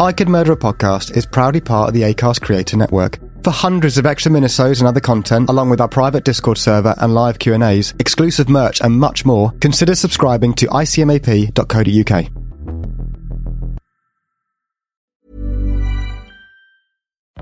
I Could Murder a Podcast is proudly part of the ACAST Creator Network. For hundreds of extra minisodes and other content, along with our private Discord server and live Q&As, exclusive merch and much more, consider subscribing to icmap.co.uk.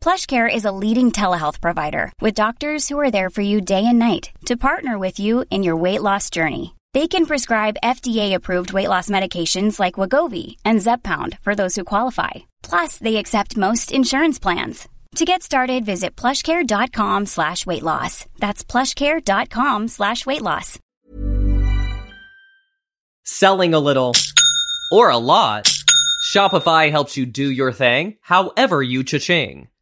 PlushCare is a leading telehealth provider with doctors who are there for you day and night to partner with you in your weight loss journey. They can prescribe FDA-approved weight loss medications like Wegovy and Zepbound for those who qualify. Plus, they accept most insurance plans. To get started, visit plushcare.com slash weight loss. That's plushcare.com slash weight loss. Selling a little or a lot. Shopify helps you do your thing, however you cha-ching.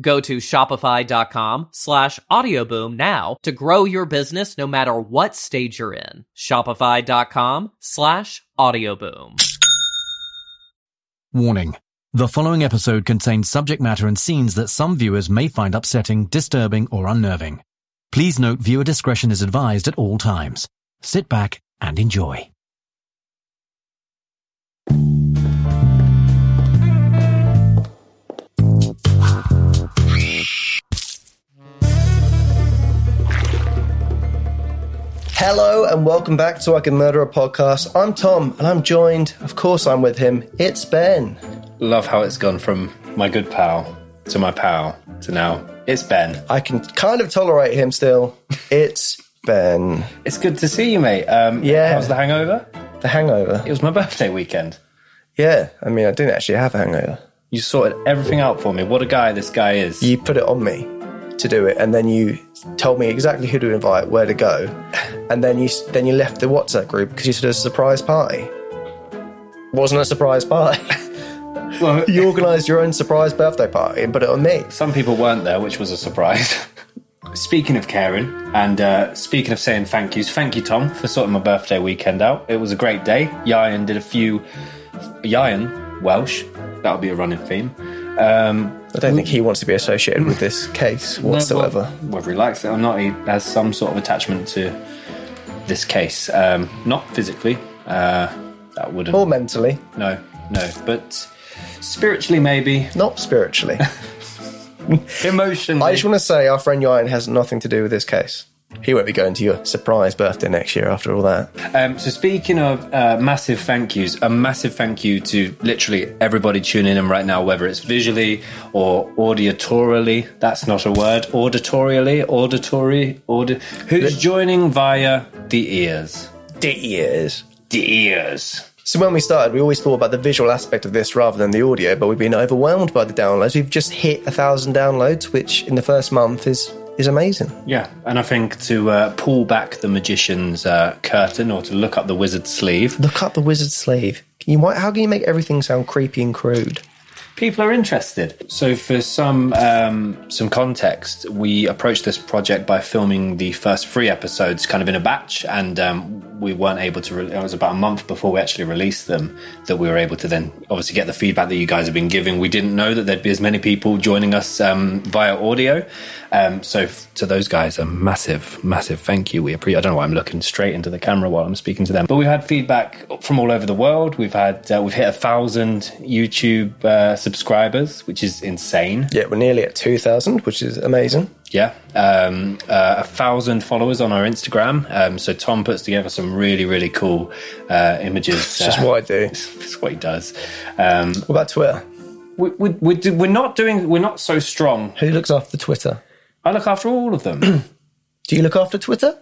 Go to shopify.com slash audioboom now to grow your business no matter what stage you're in. Shopify.com slash audioboom. Warning. The following episode contains subject matter and scenes that some viewers may find upsetting, disturbing, or unnerving. Please note viewer discretion is advised at all times. Sit back and enjoy. Hello and welcome back to I Can Murder a Podcast. I'm Tom and I'm joined, of course, I'm with him. It's Ben. Love how it's gone from my good pal to my pal to now it's Ben. I can kind of tolerate him still. It's Ben. It's good to see you, mate. Um, Yeah. How's the hangover? The hangover. It was my birthday weekend. Yeah, I mean, I didn't actually have a hangover. You sorted everything out for me. What a guy this guy is. You put it on me to do it, and then you told me exactly who to invite, where to go, and then you then you left the WhatsApp group because you said it was a surprise party. Wasn't a surprise party. Well, you organised your own surprise birthday party and put it on me. some people weren't there, which was a surprise. speaking of caring and uh, speaking of saying thank yous, thank you, Tom, for sorting my birthday weekend out. It was a great day. Yayan did a few. Yayan, Welsh, that'll be a running theme. Um, I don't think he wants to be associated with this case whatsoever. No, well, whether he likes it or not, he has some sort of attachment to this case. Um, not physically. Uh, that wouldn't. or mentally, no, no. But spiritually, maybe. not spiritually. Emotionally. I just want to say our friend Ryan has nothing to do with this case. He won't be going to your surprise birthday next year after all that. Um, so speaking of uh, massive thank yous, a massive thank you to literally everybody tuning in right now, whether it's visually or auditorily. That's not a word. Auditorially, auditory, audi- Who's joining via the ears? The ears. The ears. So when we started, we always thought about the visual aspect of this rather than the audio, but we've been overwhelmed by the downloads. We've just hit a thousand downloads, which in the first month is is amazing. Yeah, and I think to uh, pull back the magician's uh, curtain or to look up the wizard's sleeve, Look up the wizard's sleeve. You might. How can you make everything sound creepy and crude? People are interested. So, for some um, some context, we approached this project by filming the first three episodes kind of in a batch, and um, we weren't able to. Re- it was about a month before we actually released them that we were able to then obviously get the feedback that you guys have been giving. We didn't know that there'd be as many people joining us um, via audio. Um, so, f- to those guys, a massive, massive thank you. We appreciate. I don't know why I'm looking straight into the camera while I'm speaking to them, but we've had feedback from all over the world. We've had uh, we've hit a thousand YouTube uh, subscribers, which is insane. Yeah, we're nearly at 2,000, which is amazing. Yeah, um, uh, a thousand followers on our Instagram. Um, so Tom puts together some really, really cool uh, images. It's just what I do. It's what he does. Um, What about Twitter? we, we, we do, we're not doing. We're not so strong. Who looks after Twitter? I look after all of them. Do you look after Twitter?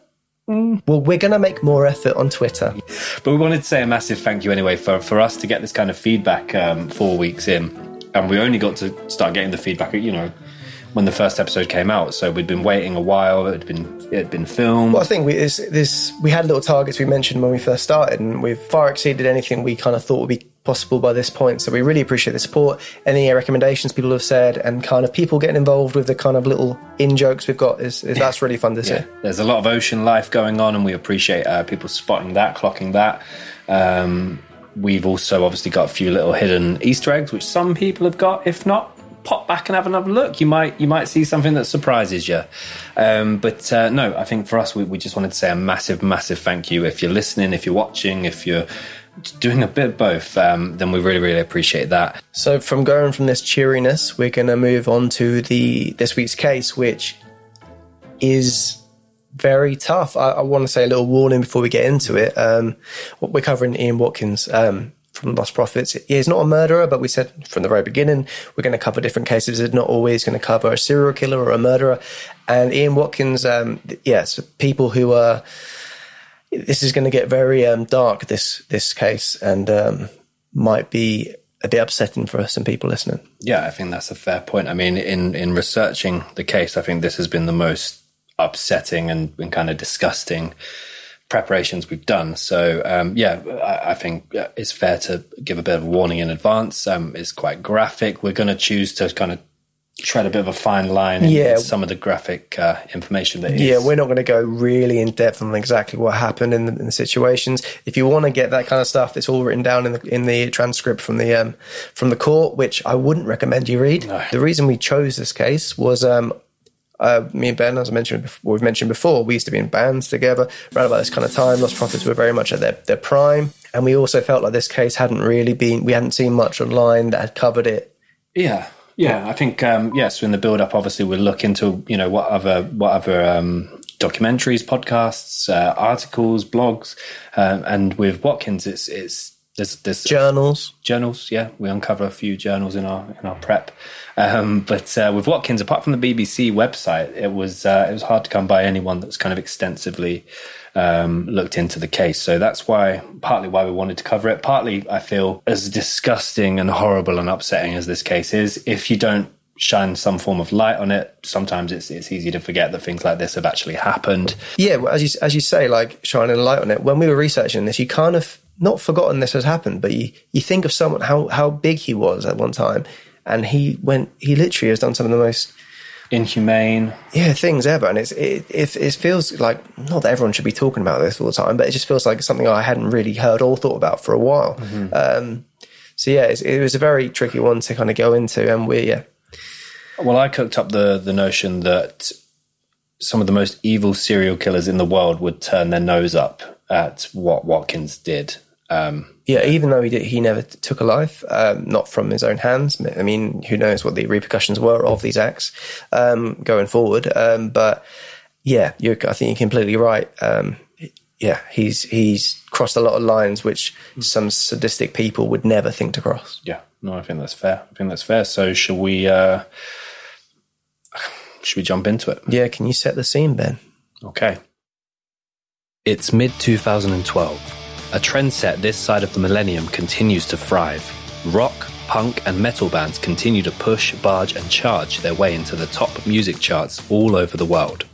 Well, we're going to make more effort on Twitter. But we wanted to say a massive thank you anyway for, for us to get this kind of feedback um, four weeks in. And we only got to start getting the feedback, you know, when the first episode came out. So we'd been waiting a while. It had been it had been filmed. Well, I think we this, this we had little targets we mentioned when we first started, and we've far exceeded anything we kind of thought would be possible by this point. So we really appreciate the support, any recommendations people have said, and kind of people getting involved with the kind of little in jokes we've got. Is, is that's really fun to see. Yeah, there's a lot of ocean life going on, and we appreciate uh, people spotting that, clocking that. Um, we've also obviously got a few little hidden Easter eggs, which some people have got. If not, pop back and have another look. You might you might see something that surprises you. Um, but uh, no, I think for us, we, we just wanted to say a massive, massive thank you. If you're listening, if you're watching, if you're doing a bit both, um, then we really, really appreciate that. So from going from this cheeriness, we're going to move on to the this week's case, which is very tough. I, I want to say a little warning before we get into it. Um, we're covering Ian Watkins um, from Lost Prophets. He is not a murderer, but we said from the very beginning we're going to cover different cases. It's not always going to cover a serial killer or a murderer. And Ian Watkins, um, yes, people who are. This is going to get very um, dark. This this case and um, might be a bit upsetting for some people listening. Yeah, I think that's a fair point. I mean, in in researching the case, I think this has been the most upsetting and, and kind of disgusting preparations we've done. So, um, yeah, I, I think it's fair to give a bit of warning in advance. Um, it's quite graphic. We're going to choose to kind of tread a bit of a fine line in, Yeah. in some of the graphic uh, information that is. Yeah, we're not going to go really in depth on exactly what happened in the, in the situations. If you want to get that kind of stuff, it's all written down in the in the transcript from the um, from the court, which I wouldn't recommend you read. The reason we chose this case was. Um, uh, me and Ben, as I mentioned, before, we've mentioned before, we used to be in bands together around about this kind of time. Lost Prophets were very much at their, their prime, and we also felt like this case hadn't really been. We hadn't seen much online that had covered it Yeah, yeah. I think um, yes. in the build up, obviously, we'll look into you know what other what other um, documentaries, podcasts, uh, articles, blogs, um, and with Watkins, it's it's there's there's journals. journals. Yeah, we uncover a few journals in our in our prep. Um, but uh, with Watkins, apart from the BBC website, it was uh, it was hard to come by anyone that's kind of extensively um, looked into the case. So that's why partly why we wanted to cover it. Partly, I feel as disgusting and horrible and upsetting as this case is, if you don't shine some form of light on it, sometimes it's it's easy to forget that things like this have actually happened. Yeah, well, as you as you say, like shining a light on it. When we were researching this, you kind of not forgotten this has happened, but you you think of someone how how big he was at one time, and he went he literally has done some of the most Inhumane. yeah things ever, and it's it it, it feels like not that everyone should be talking about this all the time, but it just feels like something I hadn't really heard or thought about for a while. Um, so yeah, it's, it was a very tricky one to kind of go into, and we yeah Well, I cooked up the the notion that some of the most evil serial killers in the world would turn their nose up at what Watkins did. Um, Yeah, even though he did, he never took a life, um, not from his own hands. I mean, who knows what the repercussions were of these acts um, going forward? Um, but yeah, you're, I think you're completely right. Um, yeah, he's he's crossed a lot of lines which some sadistic people would never think to cross. yeah, no, I think that's fair. I think that's fair. So, shall we? Uh, should we jump into it? Yeah, can you set the scene, Ben? Okay. It's mid 2012. A trend set this side of the millennium continues to thrive. Rock, punk, and metal bands continue to push, barge, and charge their way into the top music charts all over the world.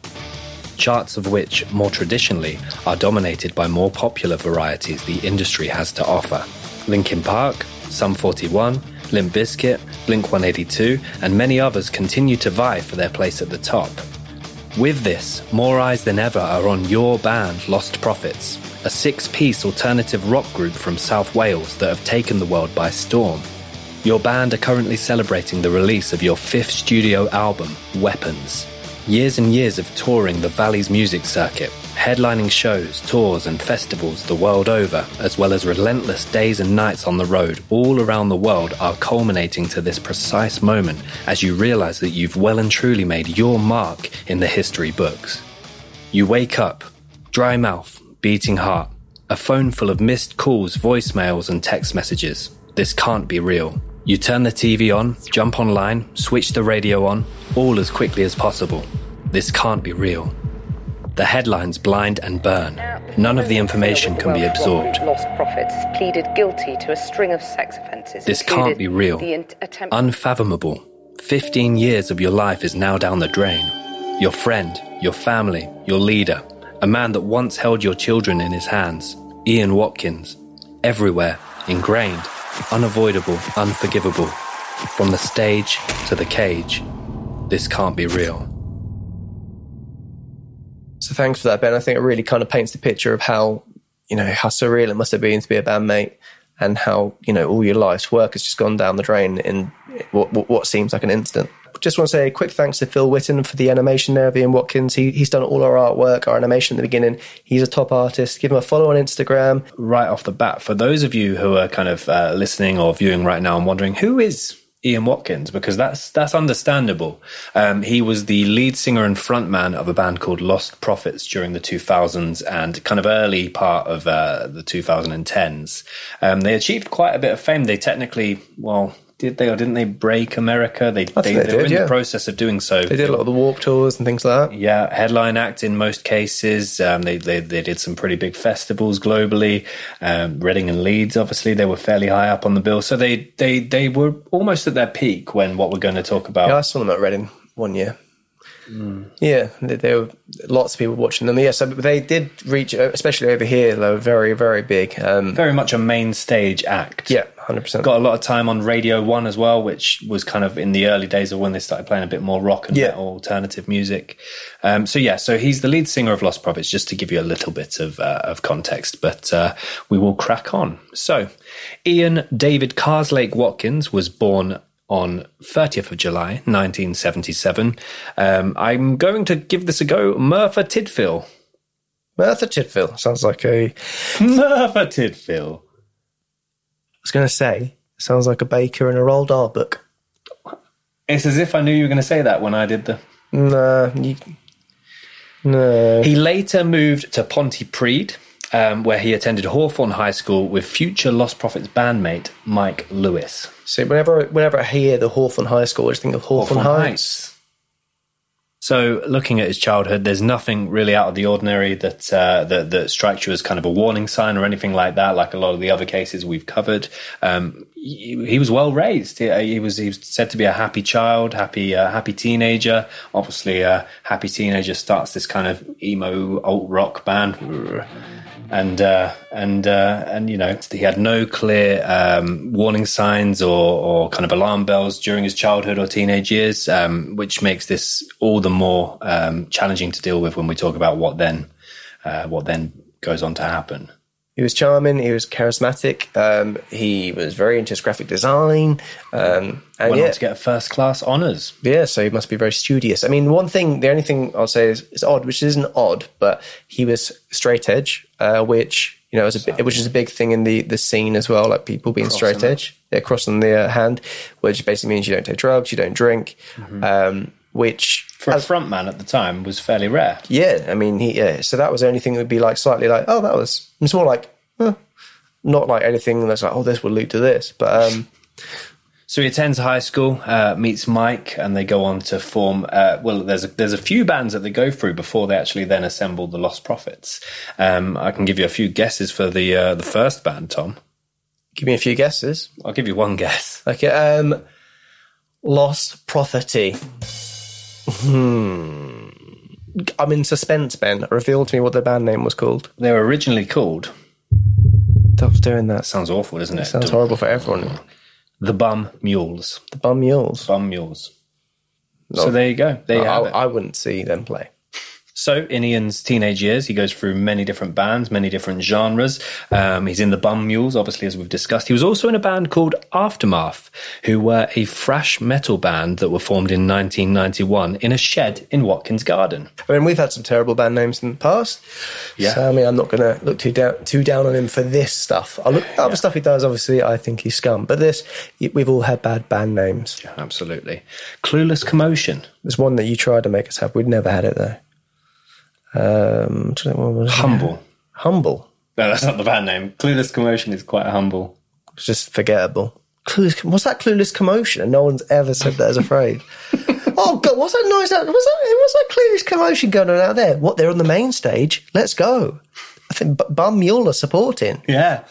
Charts of which, more traditionally, are dominated by more popular varieties the industry has to offer. Linkin Park, Sum 41, Limp Bizkit, Blink 182, and many others continue to vie for their place at the top. With this, more eyes than ever are on your band, Lost Prophets, a six piece alternative rock group from South Wales that have taken the world by storm. Your band are currently celebrating the release of your fifth studio album, Weapons. Years and years of touring the Valley's music circuit, headlining shows, tours, and festivals the world over, as well as relentless days and nights on the road all around the world, are culminating to this precise moment as you realize that you've well and truly made your mark in the history books. You wake up, dry mouth, beating heart, a phone full of missed calls, voicemails, and text messages. This can't be real. You turn the TV on, jump online, switch the radio on, all as quickly as possible. This can't be real. The headlines blind and burn. None of the information can be absorbed. Lost has pleaded guilty to a string of sex offences. This can't be real. The int- attempt- Unfathomable. 15 years of your life is now down the drain. Your friend, your family, your leader, a man that once held your children in his hands, Ian Watkins. Everywhere, ingrained, unavoidable, unforgivable. From the stage to the cage. This can't be real. So thanks for that, Ben. I think it really kind of paints the picture of how, you know, how surreal it must have been to be a bandmate and how, you know, all your life's work has just gone down the drain in what, what, seems like an instant. Just want to say a quick thanks to Phil Witten for the animation there of Ian Watkins. He, he's done all our artwork, our animation at the beginning. He's a top artist. Give him a follow on Instagram. right off the bat, for those of you who are kind of uh, listening or viewing right now and wondering who is Ian Watkins, because that's that's understandable. Um, he was the lead singer and frontman of a band called Lost Prophets during the 2000s and kind of early part of uh, the 2010s. Um, they achieved quite a bit of fame. They technically, well. Did they or didn't they break America? They, they, they they were did, in yeah. the process of doing so. They did a lot of the Warped tours and things like that. Yeah, headline act in most cases. Um, they, they they did some pretty big festivals globally. Um, Reading and Leeds, obviously, they were fairly high up on the bill. So they they they were almost at their peak when what we're going to talk about. Yeah, I saw them at Reading one year. Yeah, there were lots of people watching them. Yeah, so they did reach, especially over here, they were very, very big. Um, Very much a main stage act. yeah, hundred percent. Got a lot of time on Radio One as well, which was kind of in the early days of when they started playing a bit more rock and Yeah. metal alternative music. Um, so yeah, so he's the lead singer of Lost Prophets, just to give you a little bit of uh, of context. But uh, we will crack on. So, Ian David Carslake Watkins was born on 30th of July 1977. Um, I'm going to give this a go. Merthyr Tydfil. Merthyr Tydfil sounds like a. Merthyr Tydfil. I was going to say sounds like a baker in a Roald Dahl book. It's as if I knew you were going to say that when I did the Nah, you, no. He later moved to Pontypridd, um, where he attended Hawthorn High School with future Lost Prophets bandmate Mike Lewis. So whenever whenever I hear the Hawthorn High School, I just think of Hawthorne, Heights. So, looking at his childhood, there's nothing really out of the ordinary that, uh, that that strikes you as kind of a warning sign or anything like that. Like a lot of the other cases we've covered, um, he, he was well raised. He, he was he was said to be a happy child, happy uh, happy teenager. Obviously, a happy teenager starts this kind of emo alt rock band, and uh, and uh, and you know he had no clear um, warning signs or, or kind of alarm bells during his childhood or teenage years, um, which makes this all the more um, challenging to deal with when we talk about what then uh, what then goes on to happen. He was charming. He was charismatic. Um, he was very into his graphic design. Um, and Went yeah, on to get first class honours. yeah, so he must be very studious. I mean, one thing, the only thing I'll say is, is odd, which isn't odd, but he was straight edge, uh, which you know, was a which is a big thing in the the scene as well, like people being straight edge, yeah, crossing the uh, hand, which basically means you don't take drugs, you don't drink, um, which For a front man at the time was fairly rare. yeah, I mean, he, yeah. So that was the only thing that would be like slightly like, oh, that was. It's more like, huh, not like anything that's like, oh, this would lead to this. But um, So he attends high school, uh, meets Mike, and they go on to form. Uh, well, there's a, there's a few bands that they go through before they actually then assemble the Lost Prophets. Um, I can give you a few guesses for the uh, the first band, Tom. give me a few guesses. I'll give you one guess. Okay, um, Lost Prophecy. Hmm. I'm in suspense, Ben. Reveal to me what the band name was called. They were originally called. Stop doing that. Sounds awful, doesn't it? Sounds horrible for everyone. The Bum Mules. The Bum Mules. Bum Mules. So there you go. There you I, have it. I wouldn't see them play. So, in Ian's teenage years, he goes through many different bands, many different genres. Um, he's in the Bum Mules, obviously, as we've discussed. He was also in a band called Aftermath, who were a thrash metal band that were formed in 1991 in a shed in Watkins Garden. I mean, we've had some terrible band names in the past. Yeah. So, I mean, I'm not going to look too down, too down on him for this stuff. I look other stuff he does. Obviously, I think he's scum. But this, we've all had bad band names. Yeah, Absolutely. Clueless Commotion. There's one that you tried to make us have. We'd never had it though. Um, was? Humble. Humble. No, that's not the band name. Clueless Commotion is quite humble. It's just forgettable. Clueless, what's that clueless commotion? And no one's ever said that as a phrase. oh God, what's that noise? Out, what's that? What's that clueless commotion going on out there? What? They're on the main stage. Let's go. I think B- Bum Mule are supporting. Yeah.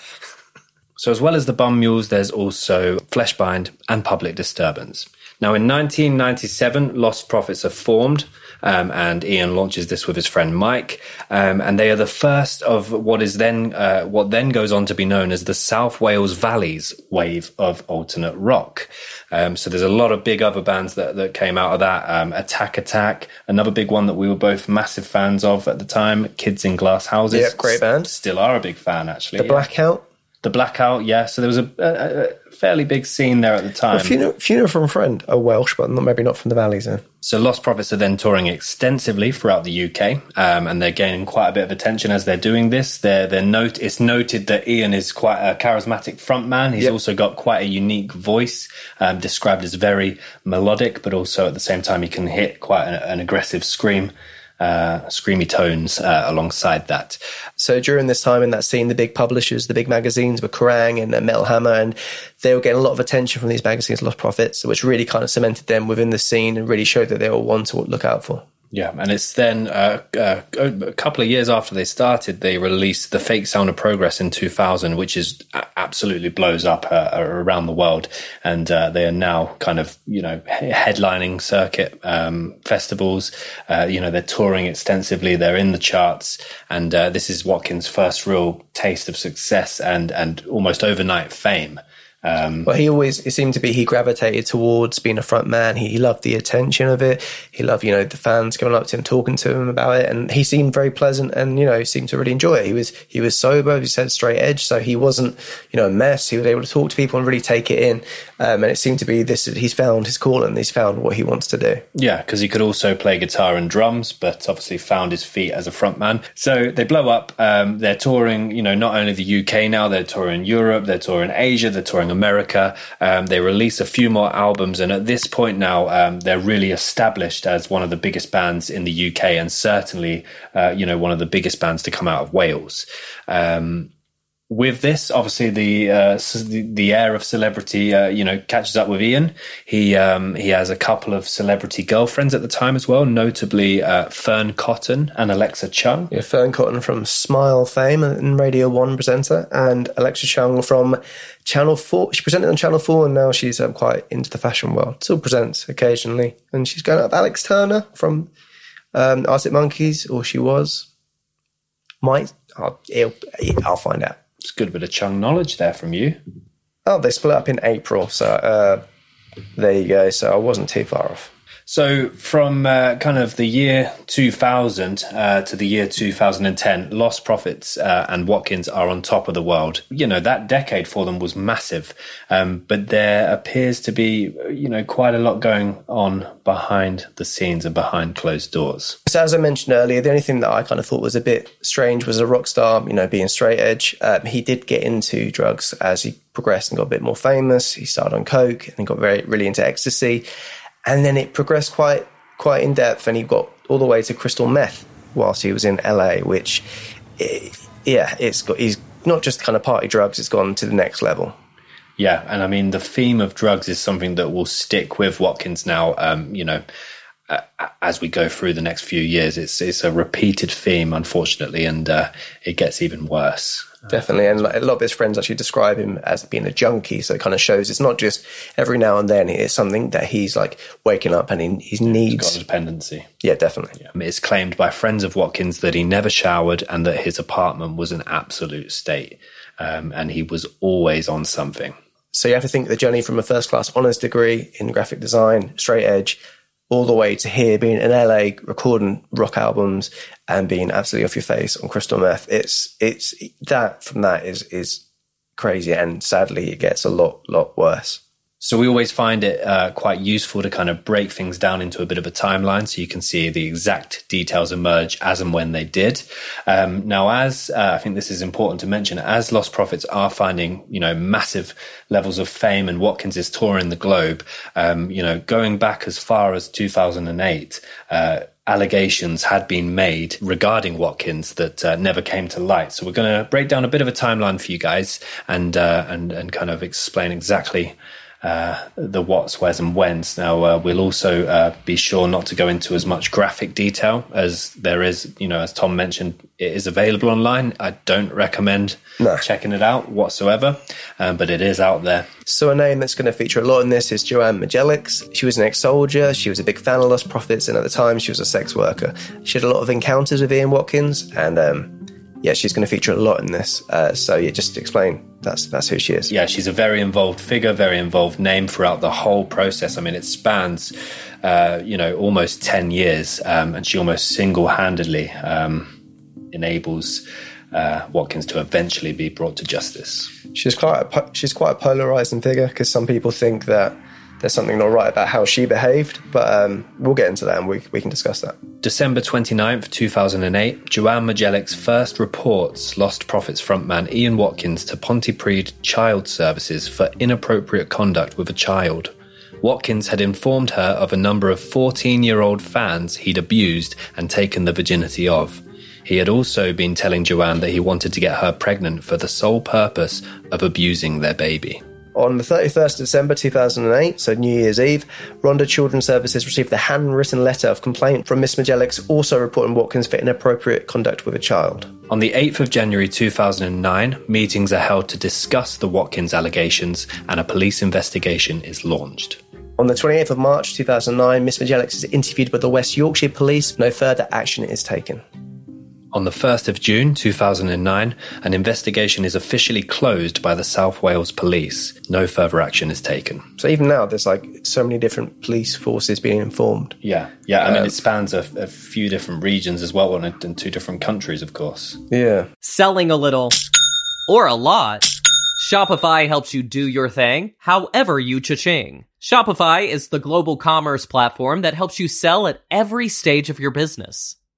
So, as well as the Bum Mules, there's also Fleshbind and Public Disturbance. Now, in 1997, Lost Prophets are formed, um, and Ian launches this with his friend Mike, um, and they are the first of what is then uh, what then goes on to be known as the South Wales Valleys wave of alternate rock. Um, so there's a lot of big other bands that, that came out of that. Um, Attack Attack, another big one that we were both massive fans of at the time. Kids in Glass Houses, Yeah, great band. Still are a big fan, actually. The yeah. Blackout. The Blackout, yeah. So there was a, a, a fairly big scene there at the time. Funeral, Funeral from a Friend are Welsh, but not, maybe not from the valleys. Then So Lost Prophets are then touring extensively throughout the UK, um, and they're gaining quite a bit of attention as they're doing this. They're, they're note, it's noted that Ian is quite a charismatic frontman. He's Yep. also got quite a unique voice, um, described as very melodic, but also at the same time he can hit quite an, an aggressive scream, uh, screamy tones uh, alongside that. So during this time in that scene, the big publishers, the big magazines were Kerrang and uh, Metal Hammer, and they were getting a lot of attention from these magazines, Lost Prophets, which really kind of cemented them within the scene and really showed that they were one to look out for. Yeah, and it's then uh, uh, a couple of years after they started, they released the Fake Sound of Progress in 2000, which is absolutely blows up uh, around the world, and uh, they are now kind of you know headlining circuit um, festivals. Uh, you know they're touring extensively, they're in the charts, and uh, this is Watkins' first real taste of success and and almost overnight fame. Um, But he always, it seemed to be, he gravitated towards being a front man. He, he loved the attention of it. He loved, you know, the fans coming up to him, talking to him about it. And he seemed very pleasant and, you know, seemed to really enjoy it. He was, he was sober. He said straight edge. So he wasn't, you know, a mess. He was able to talk to people and really take it in. Um, and it seemed to be this, he's found his calling. He's found what he wants to do. Yeah, because he could also play guitar and drums, but obviously found his feet as a front man. So they blow up. Um, they're touring, you know, not only the UK now, they're touring Europe, they're touring Asia, they're touring America. Um, they release a few more albums, and at this point now, um, they're really established as one of the biggest bands in the UK, and certainly, uh, you know, one of the biggest bands to come out of Wales. Um, with this, obviously the uh, the, air of celebrity, uh, you know, catches up with Ian. He um, he has a couple of celebrity girlfriends at the time as well, notably uh, Fearne Cotton and Alexa Chung. Yeah, Fearne Cotton from Smile fame and Radio 1 presenter, and Alexa Chung from Channel 4. She presented on Channel 4 and now she's um, quite into the fashion world. Still presents occasionally. And she's going up with Alex Turner from um, Arctic Monkeys, or she was. Might. I'll, I'll find out. It's a good bit of Chung knowledge there from you. Oh, they split up in April, so uh, there you go. So I wasn't too far off. So from uh, kind of the year 2000 uh, to the year 2010, Lost Prophets uh, and Watkins are on top of the world. You know, that decade for them was massive. Um, but there appears to be, you know, quite a lot going on behind the scenes and behind closed doors. So as I mentioned earlier, the only thing that I kind of thought was a bit strange was a rock star, you know, being straight edge. Um, he did get into drugs as he progressed and got a bit more famous. He started on coke and got very really into ecstasy, and then it progressed quite quite in depth, and he got all the way to crystal meth whilst he was in LA, which, eh, yeah, it's got he's not just kind of party drugs; it's gone to the next level. Yeah, and I mean the theme of drugs is something that will stick with Watkins now. Um, you know, uh, as we go through the next few years, it's it's a repeated theme, unfortunately, and uh, it gets even worse. Definitely, and a lot of his friends actually describe him as being a junkie. So it kind of shows it's not just every now and then. It's something that he's like waking up and he, he It's got needs. a dependency. Yeah, definitely. It's claimed by friends of Watkins that he never showered and that his apartment was an absolute state, um, and he was always on something. So you have to think the journey from a first class honours degree in graphic design, straight edge, all the way to here being in LA recording rock albums and being absolutely off your face on crystal meth. It's it's that from that is is crazy and sadly it gets a lot lot worse. So we always find it uh, quite useful to kind of break things down into a bit of a timeline so you can see the exact details emerge as and when they did. Um, now, as uh, I think this is important to mention, as Lost Prophets are finding, you know, massive levels of fame and Watkins is touring the globe, um, you know, going back as far as 2008, uh, allegations had been made regarding Watkins that uh, never came to light. So we're going to break down a bit of a timeline for you guys and uh, and and kind of explain exactly uh, the what's, where's, and when's. Now, uh, we'll also uh, be sure not to go into as much graphic detail as there is. You know, as Tom mentioned, it is available online. I don't recommend no. checking it out whatsoever, um, but it is out there. So, a name that's going to feature a lot in this is Joanne Mjadzelics. She was an ex soldier. She was a big fan of Lost Prophets, and at the time, she was a sex worker. She had a lot of encounters with Ian Watkins, and um, yeah, she's going to feature a lot in this. Uh, so, yeah, just explain that's that's who she is. Yeah, she's a very involved figure, very involved name throughout the whole process. I mean, it spans, uh, you know, almost ten years, um, and she almost single-handedly um, enables uh, Watkins to eventually be brought to justice. She's quite a, she's quite a polarizing figure because some people think that there's something not right about how she behaved, but um, we'll get into that and we, we can discuss that. December 29th, 2008, Joanne Mjadzelics first reports Lostprophets frontman Ian Watkins to Pontypridd Child Services for inappropriate conduct with a child. Watkins had informed her of a number of 14 year old fans he'd abused and taken the virginity of. He had also been telling Joanne that he wanted to get her pregnant for the sole purpose of abusing their baby. On the 31st of December 2008, so New Year's Eve, Rhondda Children's Services received the handwritten letter of complaint from Miss Mjadzelics, also reporting Watkins for inappropriate conduct with a child. On the 8th of January 2009, meetings are held to discuss the Watkins allegations and a police investigation is launched. On the 28th of March 2009, Miss Mjadzelics is interviewed by the West Yorkshire Police. No further action is taken. On the 1st of June 2009, an investigation is officially closed by the South Wales Police. No further action is taken. So even now, there's like so many different police forces being informed. Yeah, yeah. I mean, uh, it spans a, a, few different regions as well, and in two different countries, of course. Yeah. Selling a little or a lot. Shopify helps you do your thing, however you cha-ching. Shopify is the global commerce platform that helps you sell at every stage of your business.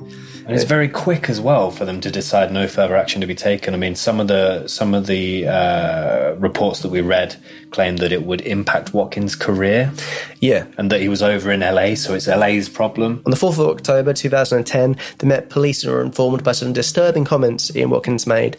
and it's very quick as well for them to decide no further action to be taken. I mean, some of the some of the uh, reports that we read claimed that it would impact Watkins' career. Yeah, and that he was over in LA, so it's LA's problem. On the fourth of October, two thousand and ten, the Met Police were informed by some disturbing comments Ian Watkins made,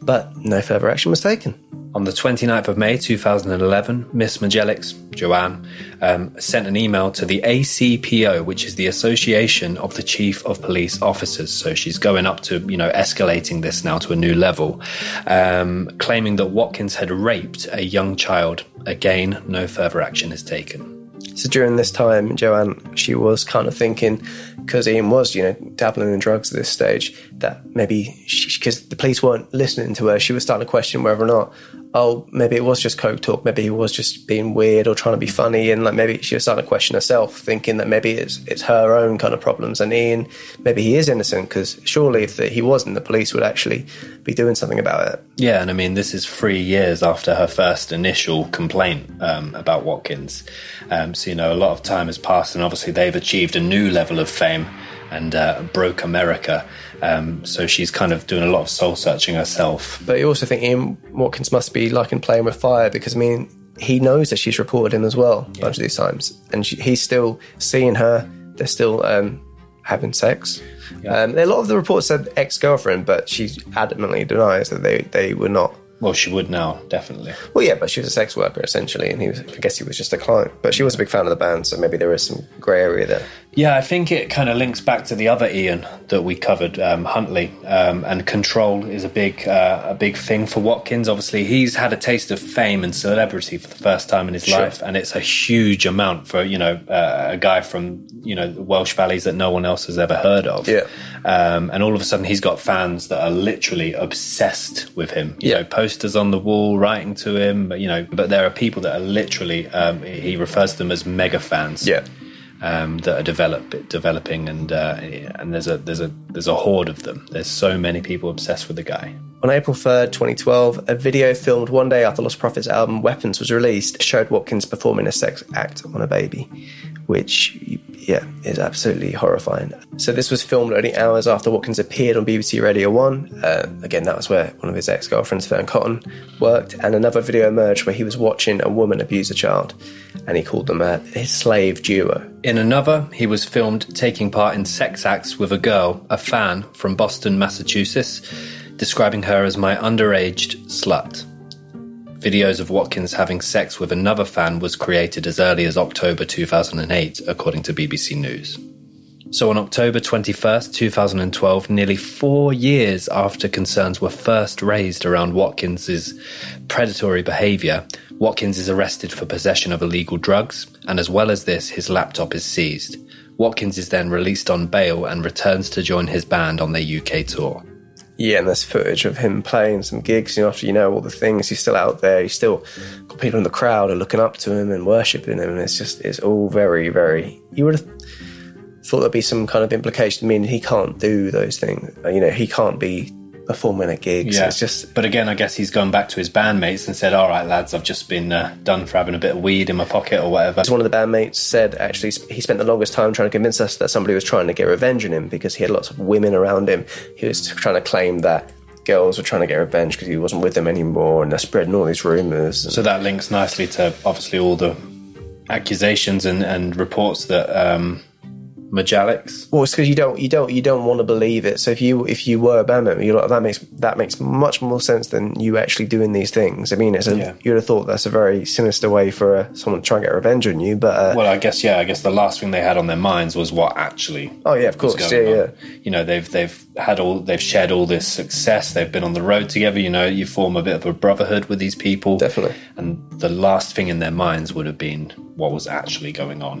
but no further action was taken. On the 29th of May 2011, Miss Mjadzelics, Joanne, um, sent an email to the ACPO, which is the Association of the Chief of Police Officers. So she's going up to, you know, escalating this now to a new level, um, claiming that Watkins had raped a young child. Again, no further action is taken. So during this time, Joanne, she was kind of thinking, because Ian was, you know, dabbling in drugs at this stage, that maybe because the police weren't listening to her, she was starting to question whether or not, oh, maybe it was just coke talk, maybe he was just being weird or trying to be funny, and like maybe she was starting to question herself, thinking that maybe it's it's her own kind of problems, and Ian, maybe he is innocent because surely if the, he wasn't, the police would actually be doing something about it. Yeah, and I mean, this is three years after her first initial complaint um, about Watkins. Um, so, you know, a lot of time has passed, and obviously they've achieved a new level of fame and uh, broke America. Um, so she's kind of doing a lot of soul searching herself. But you also think Ian Watkins must be liking playing with fire because, I mean, he knows that she's reported him as well a bunch of these times. And she, he's still seeing her. They're still um, having sex. Yeah. Um, a lot of the reports said ex girlfriend, but she adamantly denies that they, they were not. Well, she would now, definitely. Well, yeah, but she was a sex worker essentially, and he was, I guess he was just a client. But she was a big fan of the band, so maybe there is some grey area there. Yeah, I think it kind of links back to the other Ian that we covered, um, Huntley, um, and control is a big uh, a big thing for Watkins. Obviously, he's had a taste of fame and celebrity for the first time in his Sure. life, and it's a huge amount for you know uh, a guy from you know the Welsh valleys that no one else has ever heard of. Yeah. Um, and all of a sudden, he's got fans that are literally obsessed with him. You Yeah. know, posters on the wall writing to him. But, you know, but there are people that are literally. Um, he refers to them as mega fans Yeah. Um, that are develop, developing, and uh, and there's a there's a there's a horde of them. There's so many people obsessed with the guy. On April 3rd, 2012, a video filmed one day after Lost Prophets album Weapons was released showed Watkins performing a sex act on a baby, which, yeah, is absolutely horrifying. So, this was filmed only hours after Watkins appeared on BBC Radio 1. Uh, again, that was where one of his ex girlfriends, Fearne Cotton, worked. And another video emerged where he was watching a woman abuse a child, and he called them uh, his slave duo. In another, he was filmed taking part in sex acts with a girl, a fan from Boston, Massachusetts, describing her as my underaged slut. Videos of Watkins having sex with another fan was created as early as October 2008, according to BBC News. So on October 21st, 2012, nearly four years after concerns were first raised around Watkins's predatory behaviour, Watkins is arrested for possession of illegal drugs, and as well as this, his laptop is seized. Watkins is then released on bail and returns to join his band on their UK tour. Yeah, and there's footage of him playing some gigs. You know, after you know all the things, he's still out there. He's still got people in the crowd are looking up to him and worshiping him. And it's just, it's all very, very. You would have thought there'd be some kind of implication. I mean, he can't do those things. You know, he can't be performing at gigs. It's just, but again, I guess he's gone back to his bandmates and said, "All right, lads, I've just been uh, done for having a bit of weed in my pocket or whatever." One of the bandmates said, actually, he spent the longest time trying to convince us that somebody was trying to get revenge on him because he had lots of women around him. He was trying to claim that girls were trying to get revenge because he wasn't with them anymore, and they're spreading all these rumours. So that links nicely to obviously all the accusations and, and reports that um, Mjadzelics. Well, it's because you don't, you don't, you don't want to believe it. So if you, if you were a band member, you're like, that makes that makes much more sense than you actually doing these things. I mean, it's a, Yeah. you'd have thought that's a very sinister way for uh, someone to try and get revenge on you. But uh, Well, I guess yeah. I guess the last thing they had on their minds was what actually. oh yeah, of course, yeah, yeah. You know, they've they've had all they've shared all this success. They've been on the road together. You know, you form a bit of a brotherhood with these people. Definitely. And the last thing in their minds would have been what was actually going on.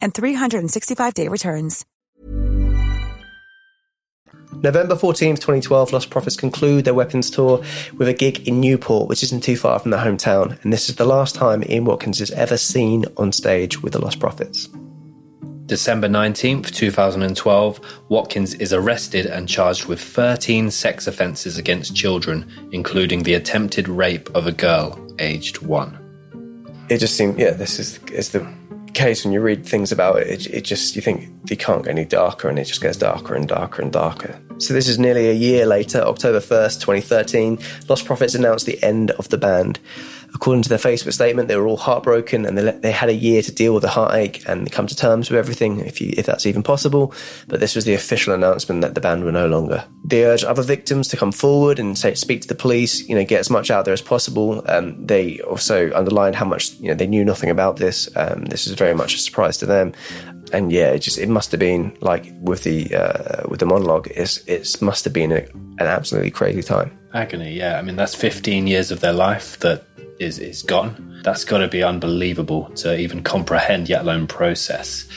and 365-day returns. November 14th, 2012, Lost Prophets conclude their Weapons tour with a gig in Newport, which isn't too far from their hometown. And this is the last time Ian Watkins is ever seen on stage with the Lost Prophets. December 19th, 2012, Watkins is arrested and charged with 13 sex offences against children, including the attempted rape of a girl aged one. It just seemed, yeah, this is, is the case when you read things about it, it, it just, you think you can't get any darker and it just gets darker and darker and darker. So this is nearly a year later, October 1st, 2013, Lost Prophets announced the end of the band. According to their Facebook statement, they were all heartbroken and they, let, they had a year to deal with the heartache and come to terms with everything, if, you, if that's even possible. But this was the official announcement that the band were no longer. They urged other victims to come forward and say, speak to the police, you know, get as much out there as possible. Um, they also underlined how much, you know, they knew nothing about this. Um, this was very much a surprise to them and yeah, it just it must have been like with the uh, with the monologue, it's it must have been a, an absolutely crazy time. Agony, yeah. I mean, that's 15 years of their life that is is gone. That's got to be unbelievable to even comprehend, yet alone process.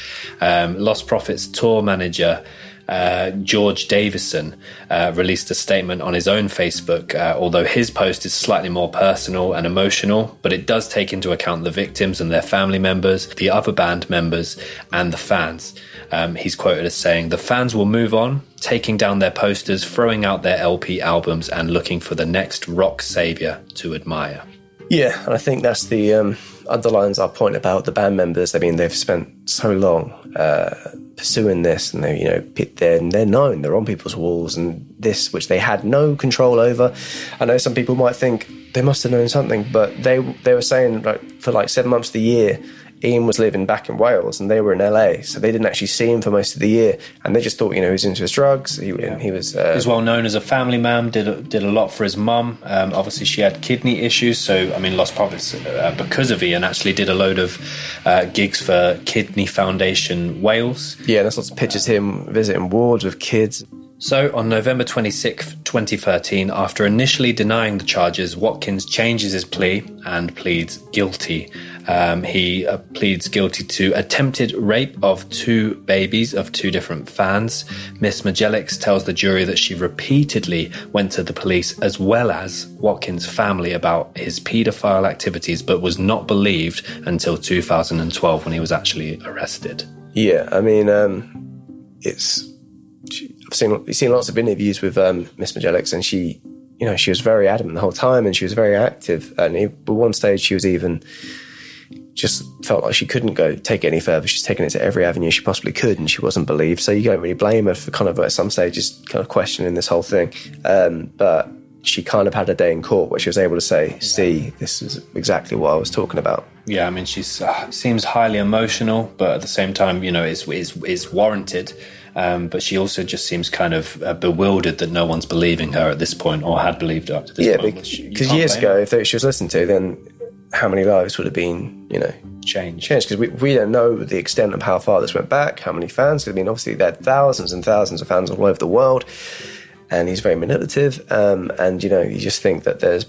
Um, Lostprophets tour manager uh, George Davison uh, released a statement on his own Facebook, uh, although his post is slightly more personal and emotional, but it does take into account the victims and their family members, the other band members, and the fans. Um, he's quoted as saying, The fans will move on, taking down their posters, throwing out their LP albums, and looking for the next rock savior to admire. Yeah, and I think that's the um, underlines our point about the band members. I mean, they've spent so long uh, pursuing this, and they, you know, they're they're known, they're on people's walls, and this, which they had no control over. I know some people might think they must have known something, but they they were saying like for like seven months of the year Ian was living back in Wales and they were in LA, so they didn't actually see him for most of the year, and they just thought, you know, he was into his drugs. He, yeah. he was. Uh, He's well known as a family man. Did a, did a lot for his mum. Um, obviously, she had kidney issues, so I mean, Lostprophets uh, because of Ian actually did a load of uh, gigs for Kidney Foundation Wales. Yeah, there's lots of pictures of him visiting wards with kids. So, on November 26, 2013, after initially denying the charges, Watkins changes his plea and pleads guilty. Um, he uh, pleads guilty to attempted rape of two babies of two different fans. Miss Mjadzelics tells the jury that she repeatedly went to the police as well as Watkins' family about his paedophile activities, but was not believed until 2012 when he was actually arrested. Yeah, I mean, um, it's seen seen lots of interviews with um, Miss Mjadzelics, and she, you know, she was very adamant the whole time, and she was very active. And at one stage, she was even just felt like she couldn't go take it any further. She's taken it to every avenue she possibly could, and she wasn't believed. So you don't really blame her for kind of at some stages kind of questioning this whole thing. Um, but she kind of had a day in court where she was able to say, "See, this is exactly what I was talking about." Yeah, I mean, she uh, seems highly emotional, but at the same time, you know, is is is warranted. Um, but she also just seems kind of uh, bewildered that no one's believing her at this point, or had believed her up to this yeah, point. Yeah, because years ago, if she was listened to, then how many lives would have been, you know, changed? Changed because we, we don't know the extent of how far this went back, how many fans. I mean, obviously, there are thousands and thousands of fans all over the world, and he's very manipulative. Um, and you know, you just think that there's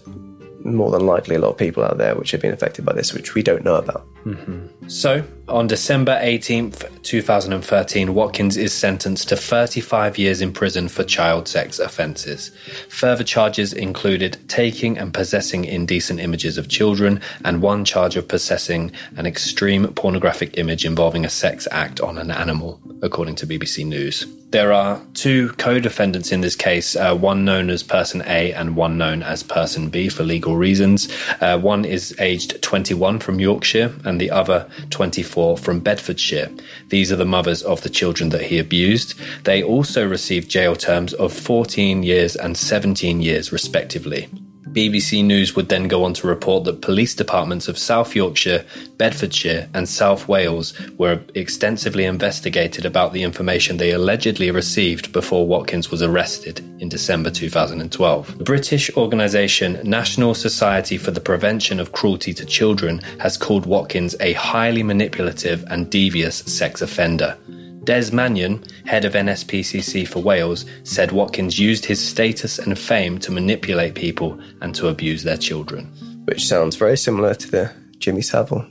more than likely a lot of people out there which have been affected by this, which we don't know about. Mm-hmm. So, on December 18th, 2013, Watkins is sentenced to 35 years in prison for child sex offences. Further charges included taking and possessing indecent images of children, and one charge of possessing an extreme pornographic image involving a sex act on an animal, according to BBC News. There are two co defendants in this case, uh, one known as Person A and one known as Person B for legal reasons. Uh, one is aged 21 from Yorkshire and the other 24 from Bedfordshire. These are the mothers of the children that he abused. They also received jail terms of 14 years and 17 years, respectively. BBC News would then go on to report that police departments of South Yorkshire, Bedfordshire, and South Wales were extensively investigated about the information they allegedly received before Watkins was arrested in December 2012. The British organisation National Society for the Prevention of Cruelty to Children has called Watkins a highly manipulative and devious sex offender. Des Mannion, head of NSPCC for Wales, said Watkins used his status and fame to manipulate people and to abuse their children. Which sounds very similar to the Jimmy Savile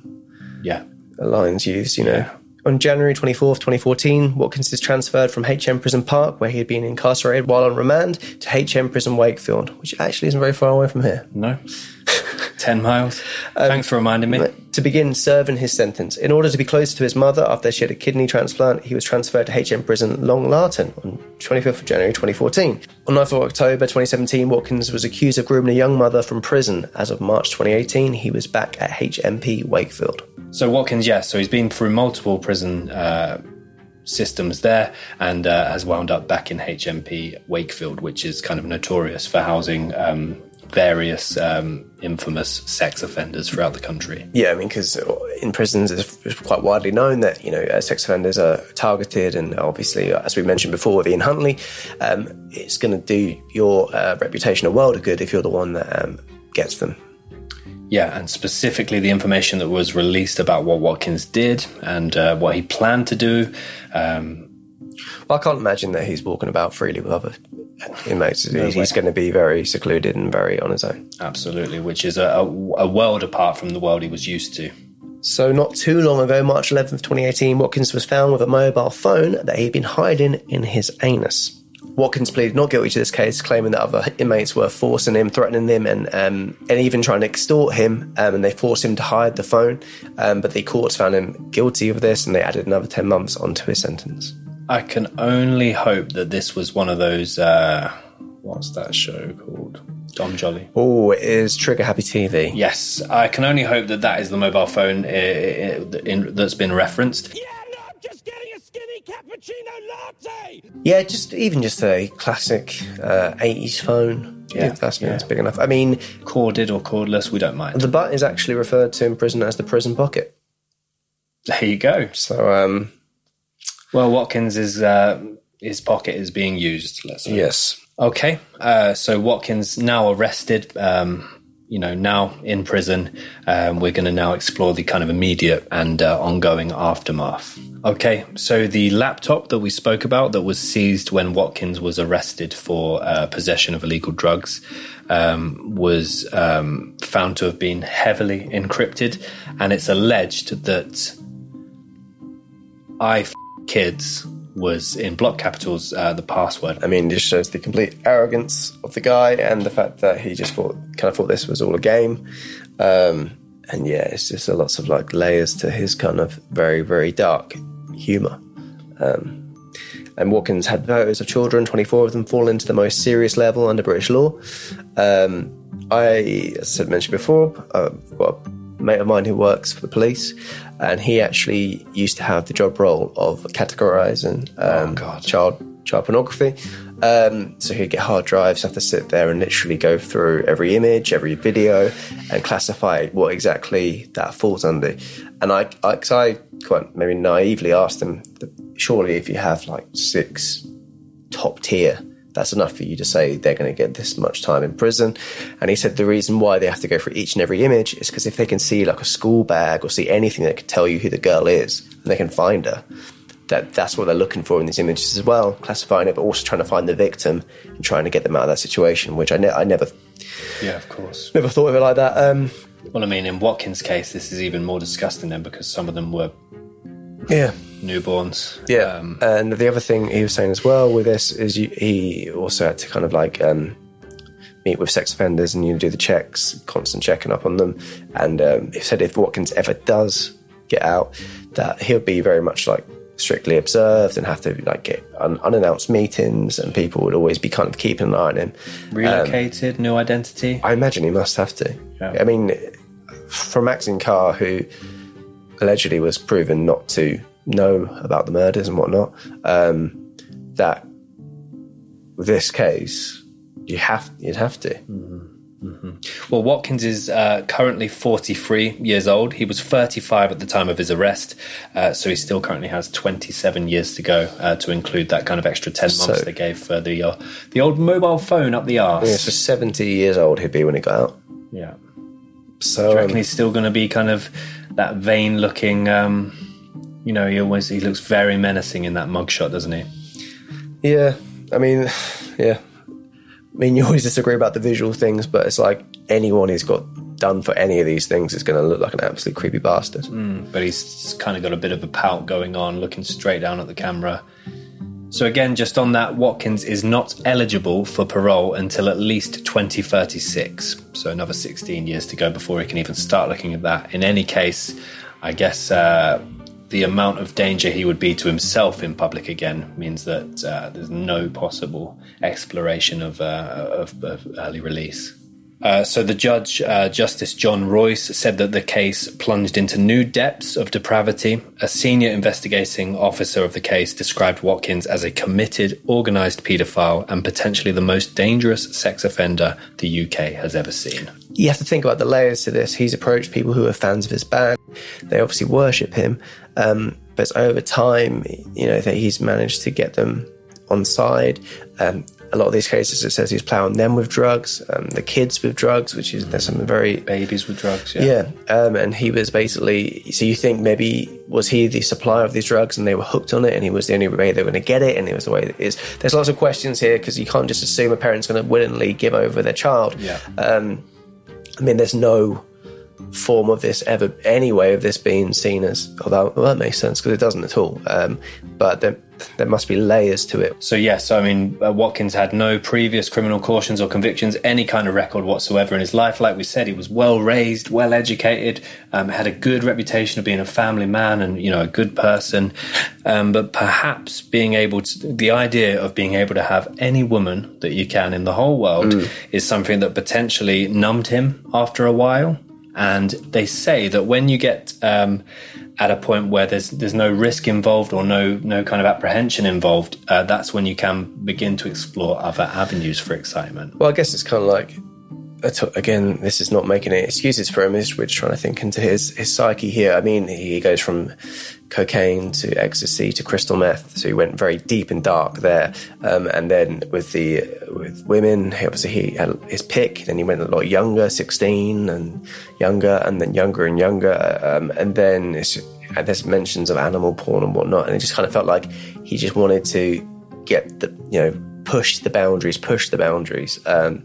yeah. lines used, you know. On January 24th, 2014, Watkins is transferred from HM Prison Parc, where he had been incarcerated while on remand, to HM Prison Wakefield, which actually isn't very far away from here. No. 10 miles. Um, Thanks for reminding me. To begin serving his sentence. In order to be closer to his mother after she had a kidney transplant, he was transferred to HM Prison Long Lartin on 25th of January 2014. On 9th of October 2017, Watkins was accused of grooming a young mother from prison. As of March 2018, he was back at HMP Wakefield. So Watkins, yes, so he's been through multiple prison uh, systems there and uh, has wound up back in HMP Wakefield, which is kind of notorious for housing um, various um, infamous sex offenders throughout the country. Yeah, I mean, because in prisons it's quite widely known that you know uh, sex offenders are targeted, and obviously, uh, as we mentioned before with Ian Huntley, um, it's going to do your uh, reputation a world of good if you're the one that um, gets them. Yeah, and specifically the information that was released about what Watkins did and uh, what he planned to do. Um, Well, I can't imagine that he's walking about freely with other inmates. No he's going to be very secluded and very on his own. absolutely, which is a, a, a world apart from the world he was used to. So, not too long ago, March 11th, 2018, Watkins was found with a mobile phone that he'd been hiding in his anus. Watkins pleaded not guilty to this case, claiming that other inmates were forcing him, threatening him, and um, and even trying to extort him. Um, and they forced him to hide the phone. Um, but the courts found him guilty of this, and they added another 10 months onto his sentence. I can only hope that this was one of those. Uh, what's that show called? Dom Jolly. Oh, it is Trigger Happy TV. Yes, I can only hope that that is the mobile phone uh, uh, in, that's been referenced. Yeah, no, I'm just getting a skinny cappuccino latte. Yeah, just even just a classic uh, 80s phone. Yeah, that's, that's big enough. I mean, Corded or cordless, we don't mind. the butt is actually referred to in prison as the prison pocket. There you go. So, um, Well, Watkins is uh, his pocket is being used. Let's say. yes. Okay, uh, so Watkins now arrested. Um, you know, now in prison. Um, we're going to now explore the kind of immediate and uh, ongoing aftermath. Okay, so the laptop that we spoke about that was seized when Watkins was arrested for uh, possession of illegal drugs um, was um, found to have been heavily encrypted, and it's alleged that I kids was in block capitals uh, the password. I mean, just shows the complete arrogance of the guy and the fact that he just thought, kind of thought this was all a game. Um, and yeah, it's just a lots of like layers to his kind of very, very dark humour. Um, and Watkins had photos of children, 24 of them fall into the most serious level under British law. Um, I, as I mentioned before, a mate of mine who works for the police, and he actually used to have the job role of categorising um, child child pornography. Um, so he'd get hard drives, have to sit there and literally go through every image, every video, and classify what exactly that falls under. And I, I, cause I quite maybe naively asked him, surely if you have like six top tier, that's enough for you to say they're going to get this much time in prison. And he said the reason why they have to go through each and every image is because if they can see like a school bag or see anything that could tell you who the girl is, and they can find her. That that's what they're looking for in these images as well, classifying it, but also trying to find the victim and trying to get them out of that situation. Which I, ne- I never Yeah, of course. never thought of it like that. Um, Well, I mean, in Watkins' case, this is even more disgusting then because some of them were yeah, newborns. Yeah, Um, and the other thing he was saying as well with this is you, he also had to kind of like um, meet with sex offenders and you do the checks, constant checking up on them. And um, he said if Watkins ever does get out, that he'll be very much like strictly observed and have to like get un- unannounced meetings, and people would always be kind of keeping an eye on him. relocated, new identity. I imagine he must have to. Yeah. I mean, from Maxine Carr, who allegedly was proven not to know about the murders and whatnot, um, that with this case, you have you'd have to. Well, Watkins is uh, currently 43 years old. He was 35 at the time of his arrest, uh, so he still currently has 27 years to go uh, to include that kind of extra 10 months So- they gave for the uh, the old mobile phone up the arse. Yeah, so seventy years old he'd be when he got out. Yeah. So Do you reckon he's still going to be kind of that vain looking? Um, you know, he always he looks very menacing in that mugshot, doesn't he? Yeah, I mean, yeah. I mean, you always disagree about the visual things, but it's like anyone who's got done for any of these things is going to look like an absolute creepy bastard. But he's kind of got a bit of a pout going on, looking straight down at the camera. So again, just on that, Watkins is not eligible for parole until at least 2036. So another 16 years to go before he can even start looking at that. In any case, I guess uh, the amount of danger he would be to himself in public again means that uh, there's no possible exploration of, uh, of, of early release. Uh, so the judge, uh, Justice John Royce, said that the case plunged into new depths of depravity. A senior investigating officer of the case described Watkins as a committed, organised paedophile and potentially the most dangerous sex offender the UK has ever seen. You have to think about the layers to this. He's approached people who are fans of his band. They obviously worship him. Um, but over time, you know, that he's managed to get them on side. Um, a lot of these cases, it says he's ploughing them with drugs, um, the kids with drugs, which is there's some very Babies with drugs, yeah. yeah. Um, and he was basically so you think maybe was he the supplier of these drugs and they were hooked on it and he was the only way they were going to get it and it was the way it is. There's lots of questions here because you can't just assume a parent's going to willingly give over their child. Yeah. Um, I mean, there's no form of this ever, any way of this being seen as, although well, that makes sense because it doesn't at all. Um, but there, there must be layers to it. So yes, I mean uh, Watkins had no previous criminal cautions or convictions, any kind of record whatsoever in his life. Like we said, he was well raised, well educated, um, had a good reputation of being a family man and you know a good person. Um, but perhaps being able to, the idea of being able to have any woman that you can in the whole world is something that potentially numbed him after a while. And they say that when you get um, at a point where there's there's no risk involved or no no kind of apprehension involved, uh, that's when you can begin to explore other avenues for excitement. Well, I guess it's kind of like, again, this is not making any excuses for him. We're just trying to think into his his psyche here. I mean, he goes from cocaine to ecstasy to crystal meth, so he went very deep and dark there. Um, and then with the with women, he obviously he had his pick. Then he went a lot younger, sixteen and younger, and then younger and younger. Um, and then there's mentions of animal porn and whatnot, and it just kind of felt like he just wanted to get the you know push the boundaries, push the boundaries. Um,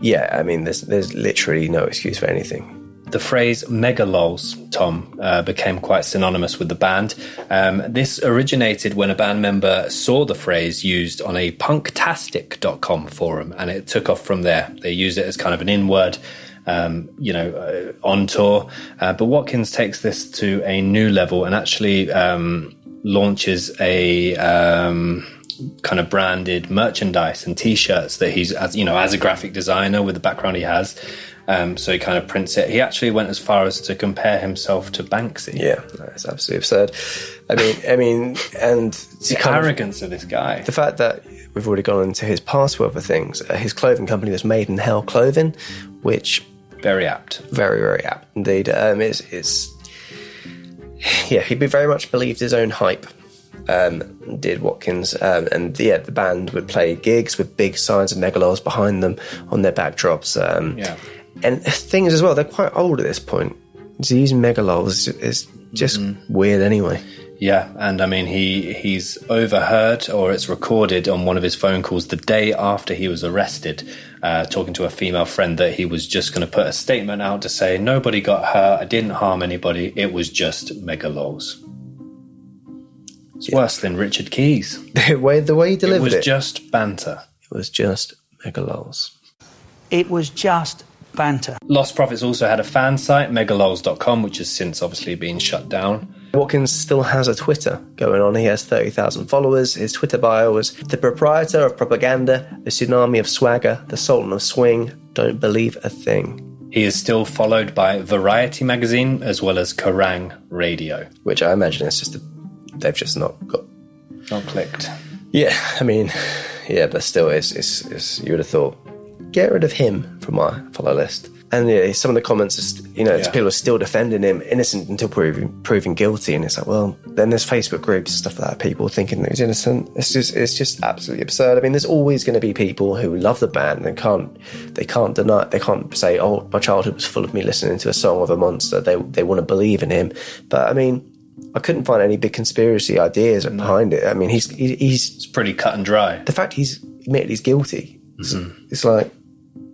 yeah. I mean, there's there's literally no excuse for anything. The phrase megalols, Tom, uh, became quite synonymous with the band. Um, this originated when a band member saw the phrase used on a punktastic.com forum and it took off from there. They used it as kind of an in word. Um, you know, uh, on tour. Uh, but Watkins takes this to a new level and actually um, launches a um, kind of branded merchandise and T-shirts that he's, as you know, as a graphic designer with the background he has. Um, so he kind of prints it. He actually went as far as to compare himself to Banksy. Yeah, that's absolutely absurd. I mean, I mean, and The kind of- arrogance of this guy. the fact that we've already gone into his past for other things. Uh, his clothing company was Made in Hell Clothing, which Very apt. very very apt indeed. Um, it's, it's yeah, he'd be- very much believed his own hype. Um, did Watkins, um, and yeah, the band would play gigs with big signs of megalols behind them on their backdrops. Um, Yeah. And things as well, they're quite old at this point. So using megalols is, is just weird anyway. Yeah, and I mean he he's overheard or it's recorded on one of his phone calls the day after he was arrested, uh, talking to a female friend that he was just going to put a statement out to say nobody got hurt, I didn't harm anybody, it was just megalols. It's worse than Richard Keys. the way the way he delivered It was it, just banter. it was just megalols. It was just banter. Lost Prophets also had a fan site, megalols.com, which has since obviously been shut down. Watkins still has a Twitter going on. He has 30,000 followers. His Twitter bio was the proprietor of propaganda, the tsunami of swagger, the sultan of swing, don't believe a thing. He is still followed by Variety magazine as well as Kerrang Radio. Which I imagine is just, a, they've just not got. Not clicked. Yeah, I mean, yeah, but still, it's, it's, it's you would have thought, get rid of him from my follow list. And yeah, some of the comments, are st- you know, Yeah. people are still defending him, innocent until proven proven guilty. And it's like, well, then there's Facebook groups, stuff like that, people thinking that he's innocent. It's just, it's just absolutely absurd. I mean, there's always going to be people who love the band and can't, they can't deny, they can't say, oh, my childhood was full of me listening to a song of a monster. They, they want to believe in him. But I mean, I couldn't find any big conspiracy ideas behind it. I mean, he's, he, he's It's pretty cut and dry. the fact he's admitted he's guilty. It's, it's like,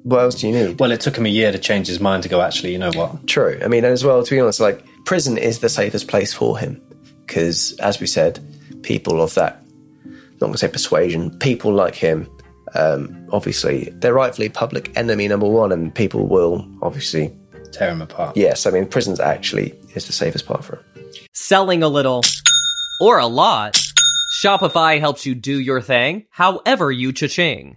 what else do you need? Well, it took him a year to change his mind to go, actually, you know what? True. I mean, and as well, to be honest, like prison is the safest place for him because, as we said, people of that, not going to say persuasion, people like him, um, obviously, they're rightfully public enemy number one, and people will obviously, Tear him apart. yes, I mean, prison's actually is the safest part for him. Selling a little or a lot. Shopify helps you do your thing, however you cha-ching.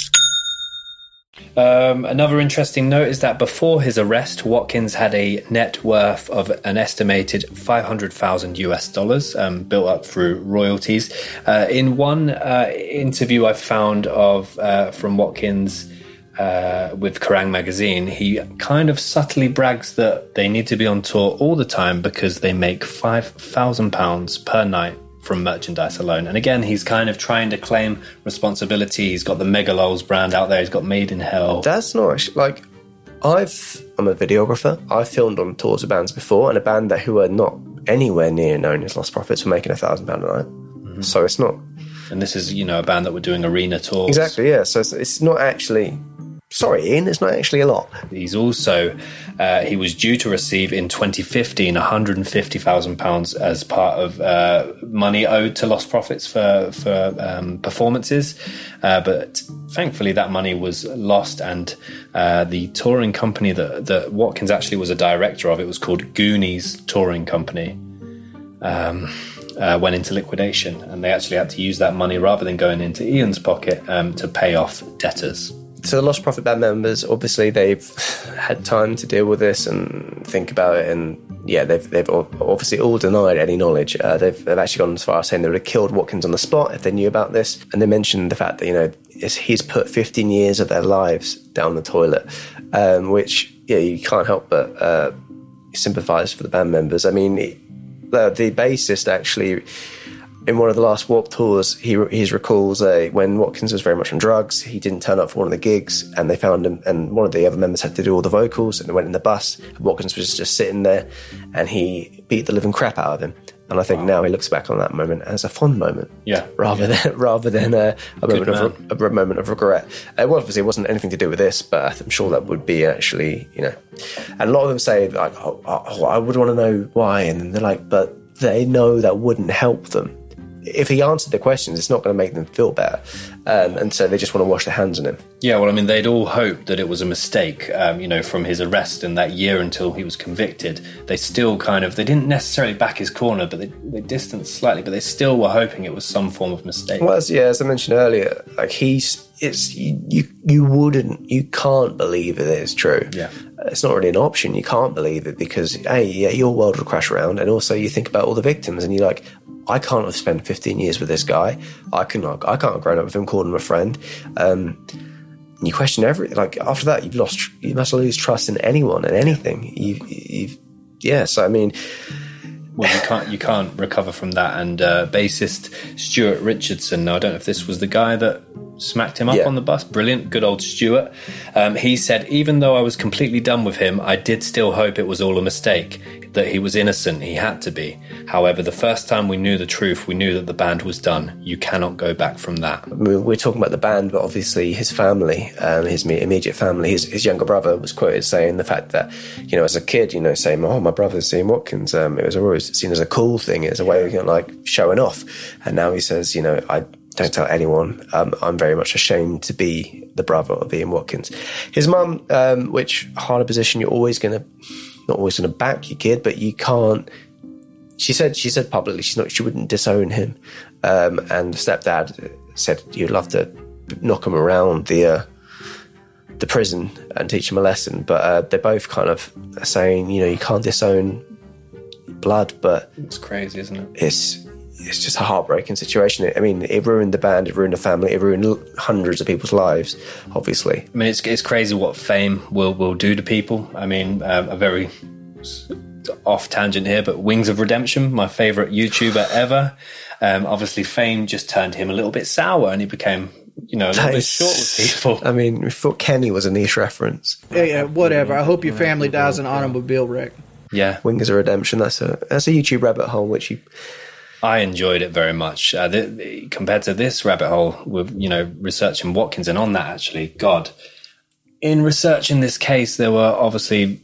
Um, another interesting note is that before his arrest, Watkins had a net worth of an estimated 500,000 US dollars um, built up through royalties. Uh, in one uh, interview I found of uh, from Watkins uh, with Kerrang magazine, he kind of subtly brags that they need to be on tour all the time because they make £5,000 per night from merchandise alone. And again, he's kind of trying to claim responsibility. He's got the Megalols brand out there. He's got Made in Hell. That's not actually, like I've. I'm a videographer. I've filmed on tours of bands before, and a band that who are not anywhere near known as Lost Prophets were making a thousand pound a night. Mm-hmm. So it's not. And this is, you know, a band that were doing arena tours. Exactly. Yeah. So it's, it's not actually Sorry, Ian, it's not actually a lot. He's also, uh, he was due to receive in 2015 £150,000 as part of uh, money owed to Lost Prophets for, for um, performances. Uh, but thankfully, that money was lost, and uh, the touring company that, that Watkins actually was a director of, it was called Goonies Touring Company. Um, uh, went into liquidation, and they actually had to use that money rather than going into Ian's pocket um, to pay off debtors so the Lost Prophet band members, obviously, they've had time to deal with this and think about it, and yeah, they've they've obviously all denied any knowledge. Uh, they've they've actually gone as far as saying they would have killed Watkins on the spot if they knew about this, and they mentioned the fact that you know he's put 15 years of their lives down the toilet, um, which yeah, you can't help but uh, sympathise for the band members. I mean, the, the bassist actually in one of the last Warped tours, he he recalls when Watkins was very much on drugs. He didn't turn up for one of the gigs, and they found him. And one of the other members had to do all the vocals, and they went in the bus. Watkins was just sitting there, and he beat the living crap out of him. And I think wow. now he looks back on that moment as a fond moment, yeah, rather yeah. than rather than a, a moment of a, a, moment of regret. Uh, well, obviously, it wasn't anything to do with this, but I'm sure that would be actually, you know. And a lot of them say like, oh, oh, I would want to know why, and they're like, but they know that wouldn't help them if he answered the questions, it's not going to make them feel better. Um, and so they just want to wash their hands on him. Yeah, well, I mean, they'd all hoped that it was a mistake, um, you know, from his arrest in that year until he was convicted. They still kind of, they didn't necessarily back his corner, but they, they distanced slightly, but they still were hoping it was some form of mistake. Well, as, yeah, as I mentioned earlier, like he's, it's, you, you, you wouldn't, you can't believe it is true. Yeah. It's not really an option. You can't believe it because, hey, yeah, your world will crash around. And also you think about all the victims and you're like, I can't have spent 15 years with this guy. I can I can't have grown up with him, called him a friend. Um, you question everything. Like after that, you've lost. You must lose trust in anyone and anything. You've, you've yeah. So I mean, well, you can't you can't recover from that. And uh, bassist Stuart Richardson. Now I don't know if this was the guy that smacked him up yeah. on the bus. Brilliant, good old Stuart. Um, he said, even though I was completely done with him, I did still hope it was all a mistake that he was innocent. He had to be. However, the first time we knew the truth, we knew that the band was done. You cannot go back from that. We're talking about the band, but obviously his family, um, his immediate family, his, his, younger brother was quoted saying the fact that, you know, as a kid, you know, saying, oh, my brother's Ian Watkins. Um, it was always seen as a cool thing, as a way of, you know, like showing off. And now he says, you know, I don't tell anyone. Um, I'm very much ashamed to be the brother of Ian Watkins. His mum, um, which harder position you're always going to not always going to back your kid, but you can't. She said she said publicly she's not she wouldn't disown him, um, and the stepdad said you'd love to knock him around the uh, the prison and teach him a lesson. But uh, they're both kind of saying you know you can't disown blood, but It's crazy, isn't it? it's it's just a heartbreaking situation. I mean, it ruined the band, it ruined the family, it ruined hundreds of people's lives. Obviously, I mean, it's, it's crazy what fame will, will do to people. I mean, um, a very off tangent here, but Wings of Redemption, my favorite YouTuber ever. Um, obviously, fame just turned him a little bit sour and he became, you know, a little bit short with people. I mean, we thought Kenny was a niche reference. Yeah, yeah, whatever. I hope your family dies in an automobile wreck. Yeah. Wings of Redemption. That's a that's a YouTube rabbit hole which you I enjoyed it very much. Uh, the, the- compared to this rabbit hole with, you know, researching Watkins and on that actually, God, in researching this case, there were obviously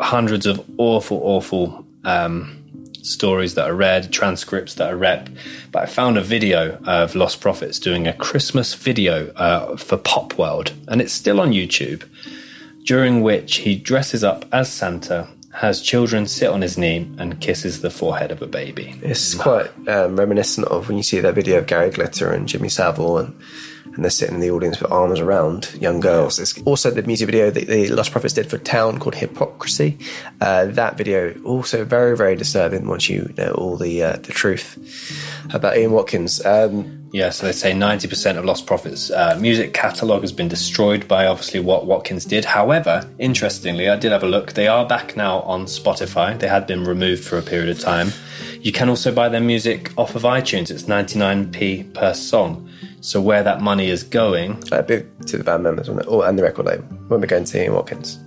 hundreds of awful, awful um, stories that are read, transcripts that are read. But I found a video of Lost Prophets doing a Christmas video uh, for Pop World, and it's still on YouTube, during which he dresses up as Santa, has children sit on his knee, and kisses the forehead of a baby. It's quite um, reminiscent of when you see that video of Gary Glitter and Jimmy Savile, and, and they're sitting in the audience with arms around young girls. It's also the music video that the Lost Prophets did for Town called Hypocrisy. Uh, that video also very very disturbing once you know all the uh, the truth about Ian Watkins. Um, Yeah, so they say 90% of Lost Prophets uh, music catalogue has been destroyed by obviously what Watkins did. However, interestingly, I did have a look. They are back now on Spotify. They had been removed for a period of time. You can also buy their music off of iTunes. It's 99p per song. So where that money is going, uh, big to the band members on it, or, and the record label when we're going to Ian Watkins.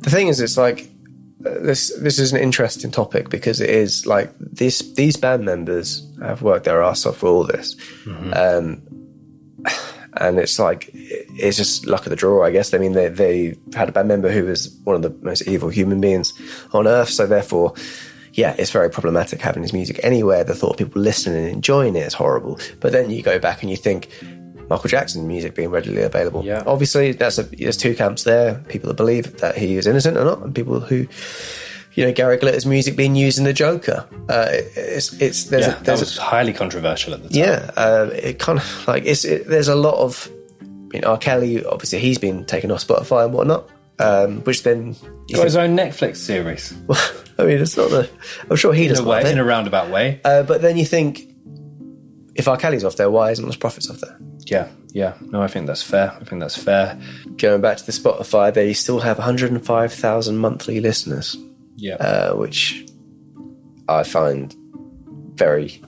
The thing is, it's like this. This is an interesting topic because it is like this. These band members have worked their ass off for all this, um, and it's like it's just luck of the draw, I guess. I mean, they they had a band member who was one of the most evil human beings on earth, so therefore. Yeah, it's very problematic having his music anywhere. The thought of people listening and enjoying it is horrible. But then you go back and you think, Michael Jackson music being readily available. Yeah. Obviously, that's a, there's two camps there: people that believe that he is innocent or not, and people who, you know, Gary Glitter's music being used in the Joker. Uh, it's it's there's yeah, a, that was a, highly controversial at the time. yeah, uh, it kind of like it's it, there's a lot of, you know, R. Kelly. Obviously, he's been taken off Spotify and whatnot, um, which then. Got his own Netflix series. I mean, it's not the. I'm sure he In does a way, in a roundabout way. uh, but then you think, if R. Kelly's off there, why isn't Lost Prophets off there? Yeah, yeah. No, I think that's fair. I think that's fair. Going back to the Spotify, they still have 105,000 monthly listeners. Yeah. uh, which I find very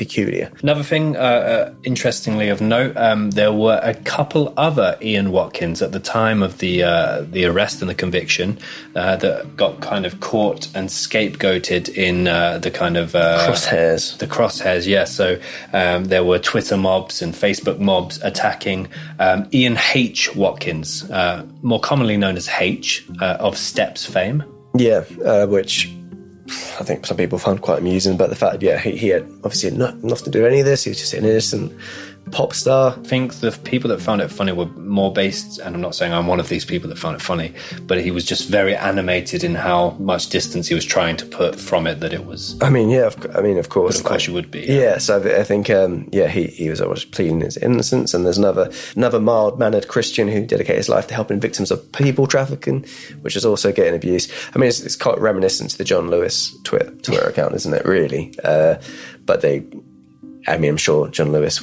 peculiar. Another thing, uh, uh, interestingly of note, um, there were a couple other Ian Watkins at the time of the uh, the arrest and the conviction uh, that got kind of caught and scapegoated in uh, the kind of uh, Crosshairs. The crosshairs, yes. So um, there were Twitter mobs and Facebook mobs attacking um, Ian H. Watkins, uh, more commonly known as H, uh, of Steps fame. Yeah, uh, which I think some people found quite amusing. But the fact, yeah, he, he had obviously not, nothing to do any of this. He was just an innocent pop star. I think the people that found it funny were more based, and I'm not saying I'm one of these people that found it funny, but he was just very animated in how much distance he was trying to put from it. That it was, I mean, yeah, of, I mean, of course, but of course, you would be. Yeah, so I think, um, yeah, he, he was always pleading his innocence, and there's another another mild mannered Christian who dedicated his life to helping victims of people trafficking, which is also getting abused. I mean, it's, it's quite reminiscent to the John Lewis Twitter, Twitter account, isn't it? Really, uh, but they, I mean, I'm sure John Lewis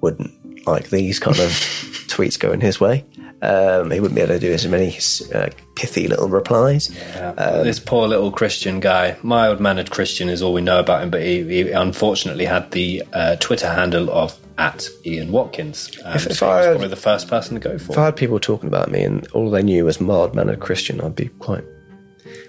wouldn't like these kind of tweets going his way. Um, he wouldn't be able to do as many uh, pithy little replies. Uh, this poor little Christian guy, mild mannered Christian, is all we know about him. But he, he unfortunately had the uh, Twitter handle of at Ian Watkins. Um, If- if so he was I- probably the first person to go for. If I had people talking about me and all they knew was mild mannered Christian, I'd be quite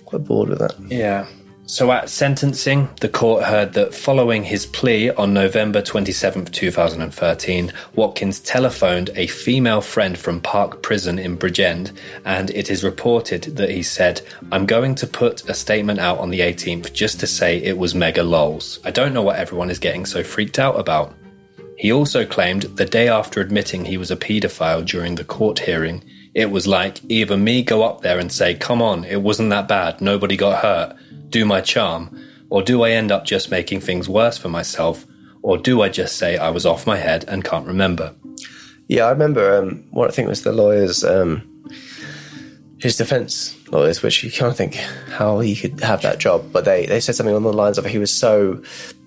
quite bored with that. Yeah. So at sentencing, the court heard that following his plea on November 27th, 2013, Watkins telephoned a female friend from Parc Prison in Bridgend, and it is reported that he said, I'm going to put a statement out on the 18th just to say it was mega lols. I don't know what everyone is getting so freaked out about. He also claimed the day after admitting he was a paedophile during the court hearing, it was like either me go up there and say, Come on, it wasn't that bad, nobody got hurt, do my charm, or do I end up just making things worse for myself, or do I just say I was off my head and can't remember? Yeah, I remember um, what I think was the lawyer's, um, his defense lawyers, which you can't think how he could have that job, but they, they said something along the lines of he was so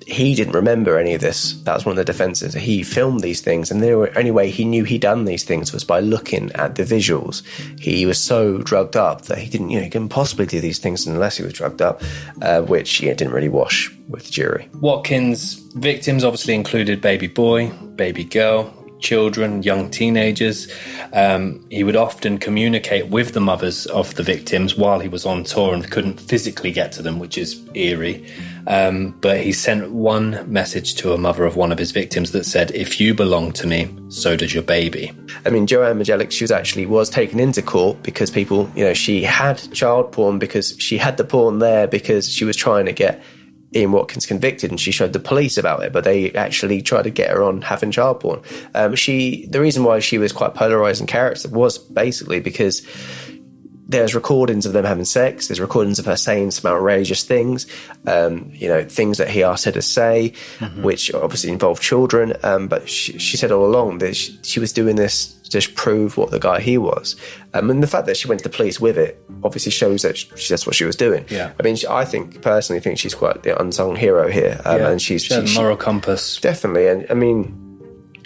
he didn't remember any of this. That was one of the defenses. He filmed these things, and the only way he knew he'd done these things was by looking at the visuals. He was so drugged up that he didn't, you know, he couldn't possibly do these things unless he was drugged up, uh, which yeah, didn't really wash with the jury. Watkins' victims obviously included baby boy, baby girl, children, young teenagers. Um, he would often communicate with the mothers of the victims while he was on tour and couldn't physically get to them, which is eerie. Um, but he sent one message to a mother of one of his victims that said, "If you belong to me, so does your baby." I mean, Joanne Mjadzelics, she was actually was taken into court because people, you know, she had child porn because she had the porn there because she was trying to get Ian Watkins convicted, and she showed the police about it, but they actually tried to get her on having child porn. Um, she, the reason why she was quite polarizing character was basically because there's recordings of them having sex. There's recordings of her saying some outrageous things, um, you know, things that he asked her to say, mm-hmm. which obviously involve children. Um, but she, she, said all along that she, she, was doing this to just prove what the guy he was. Um, and the fact that she went to the police with it obviously shows that she, that's what she was doing. Yeah. I mean, I think personally think she's quite the unsung hero here, um, yeah. and she's she has a moral compass. Definitely, and I mean,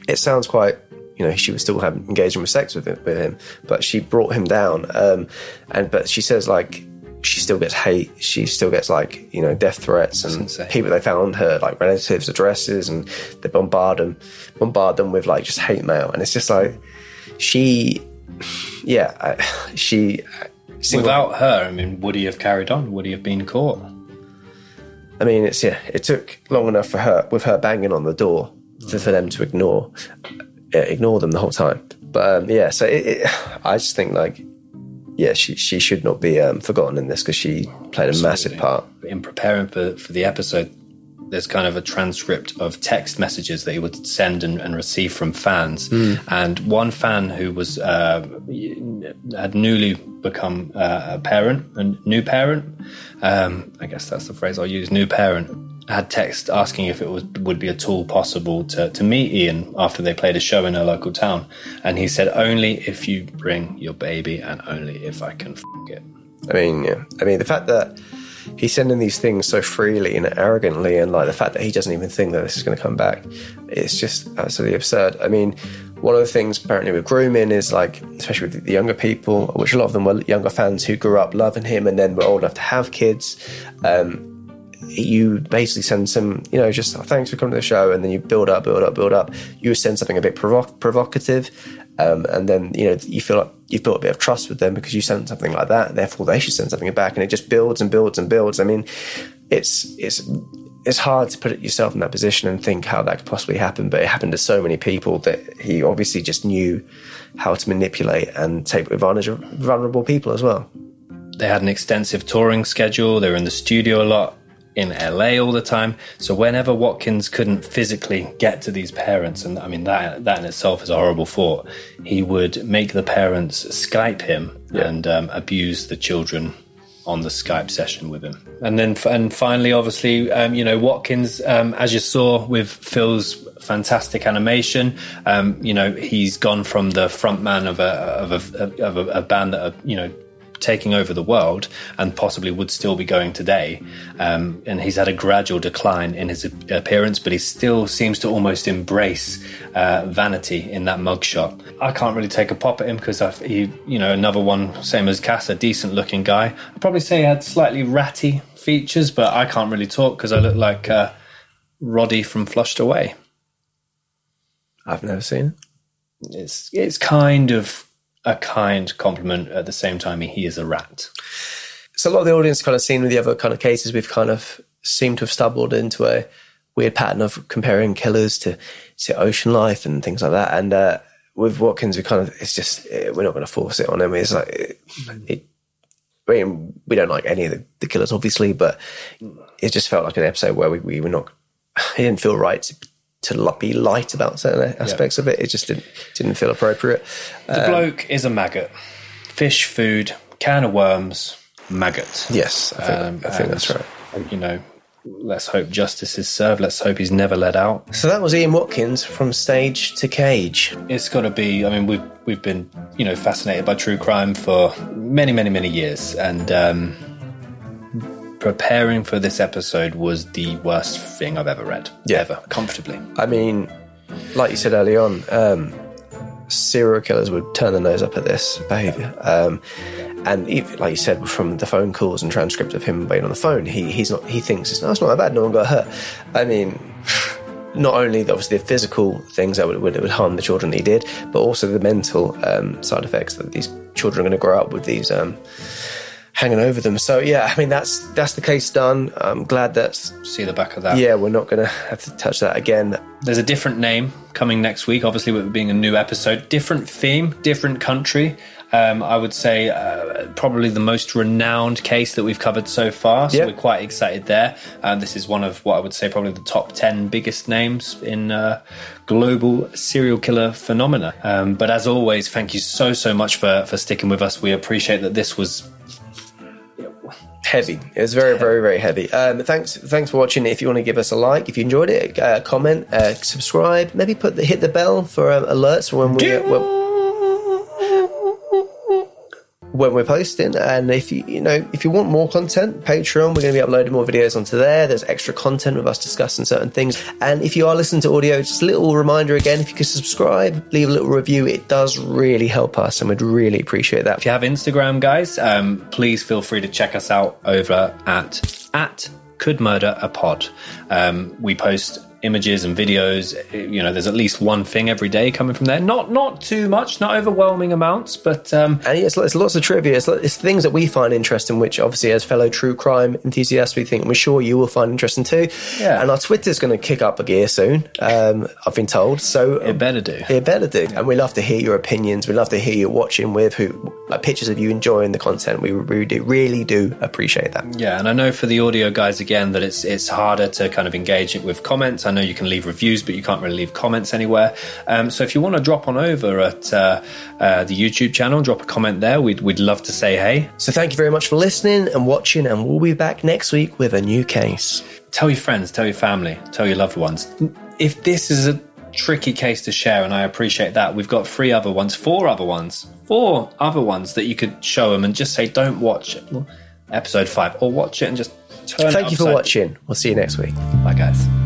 it sounds quite you know, she was still having engaging with sex with him, with him but she brought him down. Um, and but she says like she still gets hate. She still gets like you know death threats and people they found her like relatives' addresses and they bombard them, bombard them with like just hate mail. And it's just like she, yeah, I, she. Without her, I mean, would he have carried on? Would he have been caught? I mean, it's yeah. It took long enough for her with her banging on the door for, for them to ignore ignore them the whole time. But um, yeah, so it, it, I just think like, yeah, she she should not be um, forgotten in this because she played a Absolutely. massive part in preparing for for the episode. There's kind of a transcript of text messages that he would send and, and receive from fans, mm. and one fan who was uh, had newly become uh, a parent, a new parent. Um, I guess that's the phrase I'll use. New parent had text asking if it was, would be at all possible to, to meet Ian after they played a show in a local town. And he said, only if you bring your baby and only if I can f it. I mean, yeah. I mean, the fact that he's sending these things so freely and arrogantly, and like the fact that he doesn't even think that this is going to come back, it's just absolutely absurd. I mean, one of the things apparently with grooming is like, especially with the younger people, which a lot of them were younger fans who grew up loving him and then were old enough to have kids. Um, you basically send some, you know, just oh, thanks for coming to the show, and then you build up, build up, build up. You send something a bit provo- provocative, um, and then you know you feel like you've built a bit of trust with them because you sent something like that. Therefore, they should send something back, and it just builds and builds and builds. I mean, it's it's it's hard to put yourself in that position and think how that could possibly happen, but it happened to so many people that he obviously just knew how to manipulate and take advantage of vulnerable people as well. They had an extensive touring schedule. They were in the studio a lot in LA all the time. So whenever Watkins couldn't physically get to these parents, and I mean that that in itself is a horrible thought, he would make the parents Skype him yeah. and um, abuse the children on the Skype session with him. And then and finally, obviously, um, you know Watkins, um, as you saw with Phil's fantastic animation. Um, you know, he's gone from the frontman of a of a, of a, a band that are, you know taking over the world and possibly would still be going today. Um, and he's had a gradual decline in his appearance, but he still seems to almost embrace uh, vanity in that mugshot. I can't really take a pop at him because he, you know, another one, same as Cass, a decent looking guy. I'd probably say he had slightly ratty features, but I can't really talk because I look like uh, Roddy from Flushed Away. I've never seen it. It's it's kind of a kind compliment at the same time he is a rat. So a lot of the audience kind of seen with the other kind of cases we've kind of seemed to have stumbled into a weird pattern of comparing killers to, to ocean life and things like that. And uh, with Watkins, we kind of it's just eh, we're not going to force it on him. It's like it, it, I mean, we don't like any of the, the, killers, obviously, but it just felt like an episode where we, we were not. It didn't feel right to, to be light about certain aspects of it. It just didn't didn't feel appropriate. The Um, bloke is a maggot. Fish food, can of worms, maggot. Yes, I think, I think that's right. You know, let's hope justice is served. Let's hope he's never let out. So that was Ian Watkins from stage to cage. It's got to be. I mean, we've we've been you know fascinated by true crime for many, many, many years, and um, preparing for this episode was the worst thing I've ever read. Yeah. ever comfortably. I mean, like you said early on, um, serial killers would turn their nose up at this behaviour. Um, and if, like you said, from the phone calls and transcript of him being on the phone, he he's not he thinks it's, no, it's not that bad. No one got hurt. I mean. Not only the, obviously the physical things that would, would, would harm the children that he did, but also the mental um, side effects that these children are going to grow up with these um, hanging over them. So yeah, I mean that's that's the case done. I'm glad that's See the back of that. yeah, we're not going to have to touch that again. There's a different name coming next week, obviously, with it being a new episode. Different theme, different country. Um, I would say uh, probably the most renowned case that we've covered so far. So Yeah. we're quite excited there. Um, this is one of what I would say probably the top 10 biggest names in uh, global serial killer phenomena. Um, but as always, thank you so, so much for, for sticking with us. We appreciate that this was heavy. It was very, very, very heavy. Um, thanks, thanks for watching. If you want to give us a like, if you enjoyed it, uh, comment, uh, subscribe, maybe put the hit the bell for um, alerts when we when, we're posting. And if you you know if you want more content, Patreon, we're going to be uploading more videos onto there. There's extra content with us discussing certain things. And if you are listening to audio, just a little reminder again: if you could subscribe, leave a little review, it does really help us, and we'd really appreciate that. If you have Instagram, guys, um, please feel free to check us out over at at Could Murder a Pod. Um, we post images and videos. You know, there's at least one thing every day coming from there. Not not too much, not overwhelming amounts, but um, And it's, it's lots of trivia. It's, it's things that we find interesting, which obviously, as fellow true crime enthusiasts, we think we're sure you will find interesting too. Yeah. And our Twitter's going to kick up a gear soon. Um, I've been told. So it better do. It better do. And we love to hear your opinions. We love to hear you watching with who like pictures of you enjoying the content. We really do, really do appreciate that. Yeah, and I know for the audio guys again that it's it's harder to kind of engage it with comments. I know you can leave reviews, but you can't really leave comments anywhere. Um, so if you want to drop on over at uh, uh, the YouTube channel, drop a comment there. We'd we'd love to say hey. So thank you very much for listening and watching, and we'll be back next week with a new case. Tell your friends, tell your family, tell your loved ones. If this is a tricky case to share, and I appreciate that, we've got three other ones, four other ones, four other ones that you could show them and just say, "Don't watch it." episode five, or watch it and just turn. It. Thank you for watching. We'll see you next week. Bye, guys.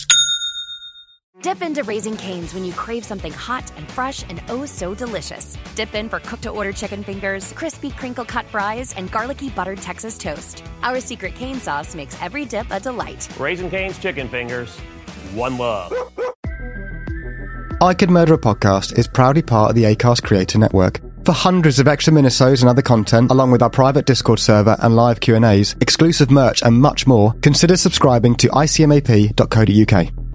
Dip into Raising Cane's when you crave something hot and fresh and oh so delicious. Dip in for cooked to order chicken fingers, crispy crinkle cut fries, and garlicky buttered Texas toast. Our secret cane sauce makes every dip a delight. Raising Cane's Chicken Fingers. One love. I Could Murder a Podcast is proudly part of the ACAST Creator Network. For hundreds of extra minisodes and other content, along with our private Discord server and live Q&As, exclusive merch and much more, consider subscribing to icmap.co.uk.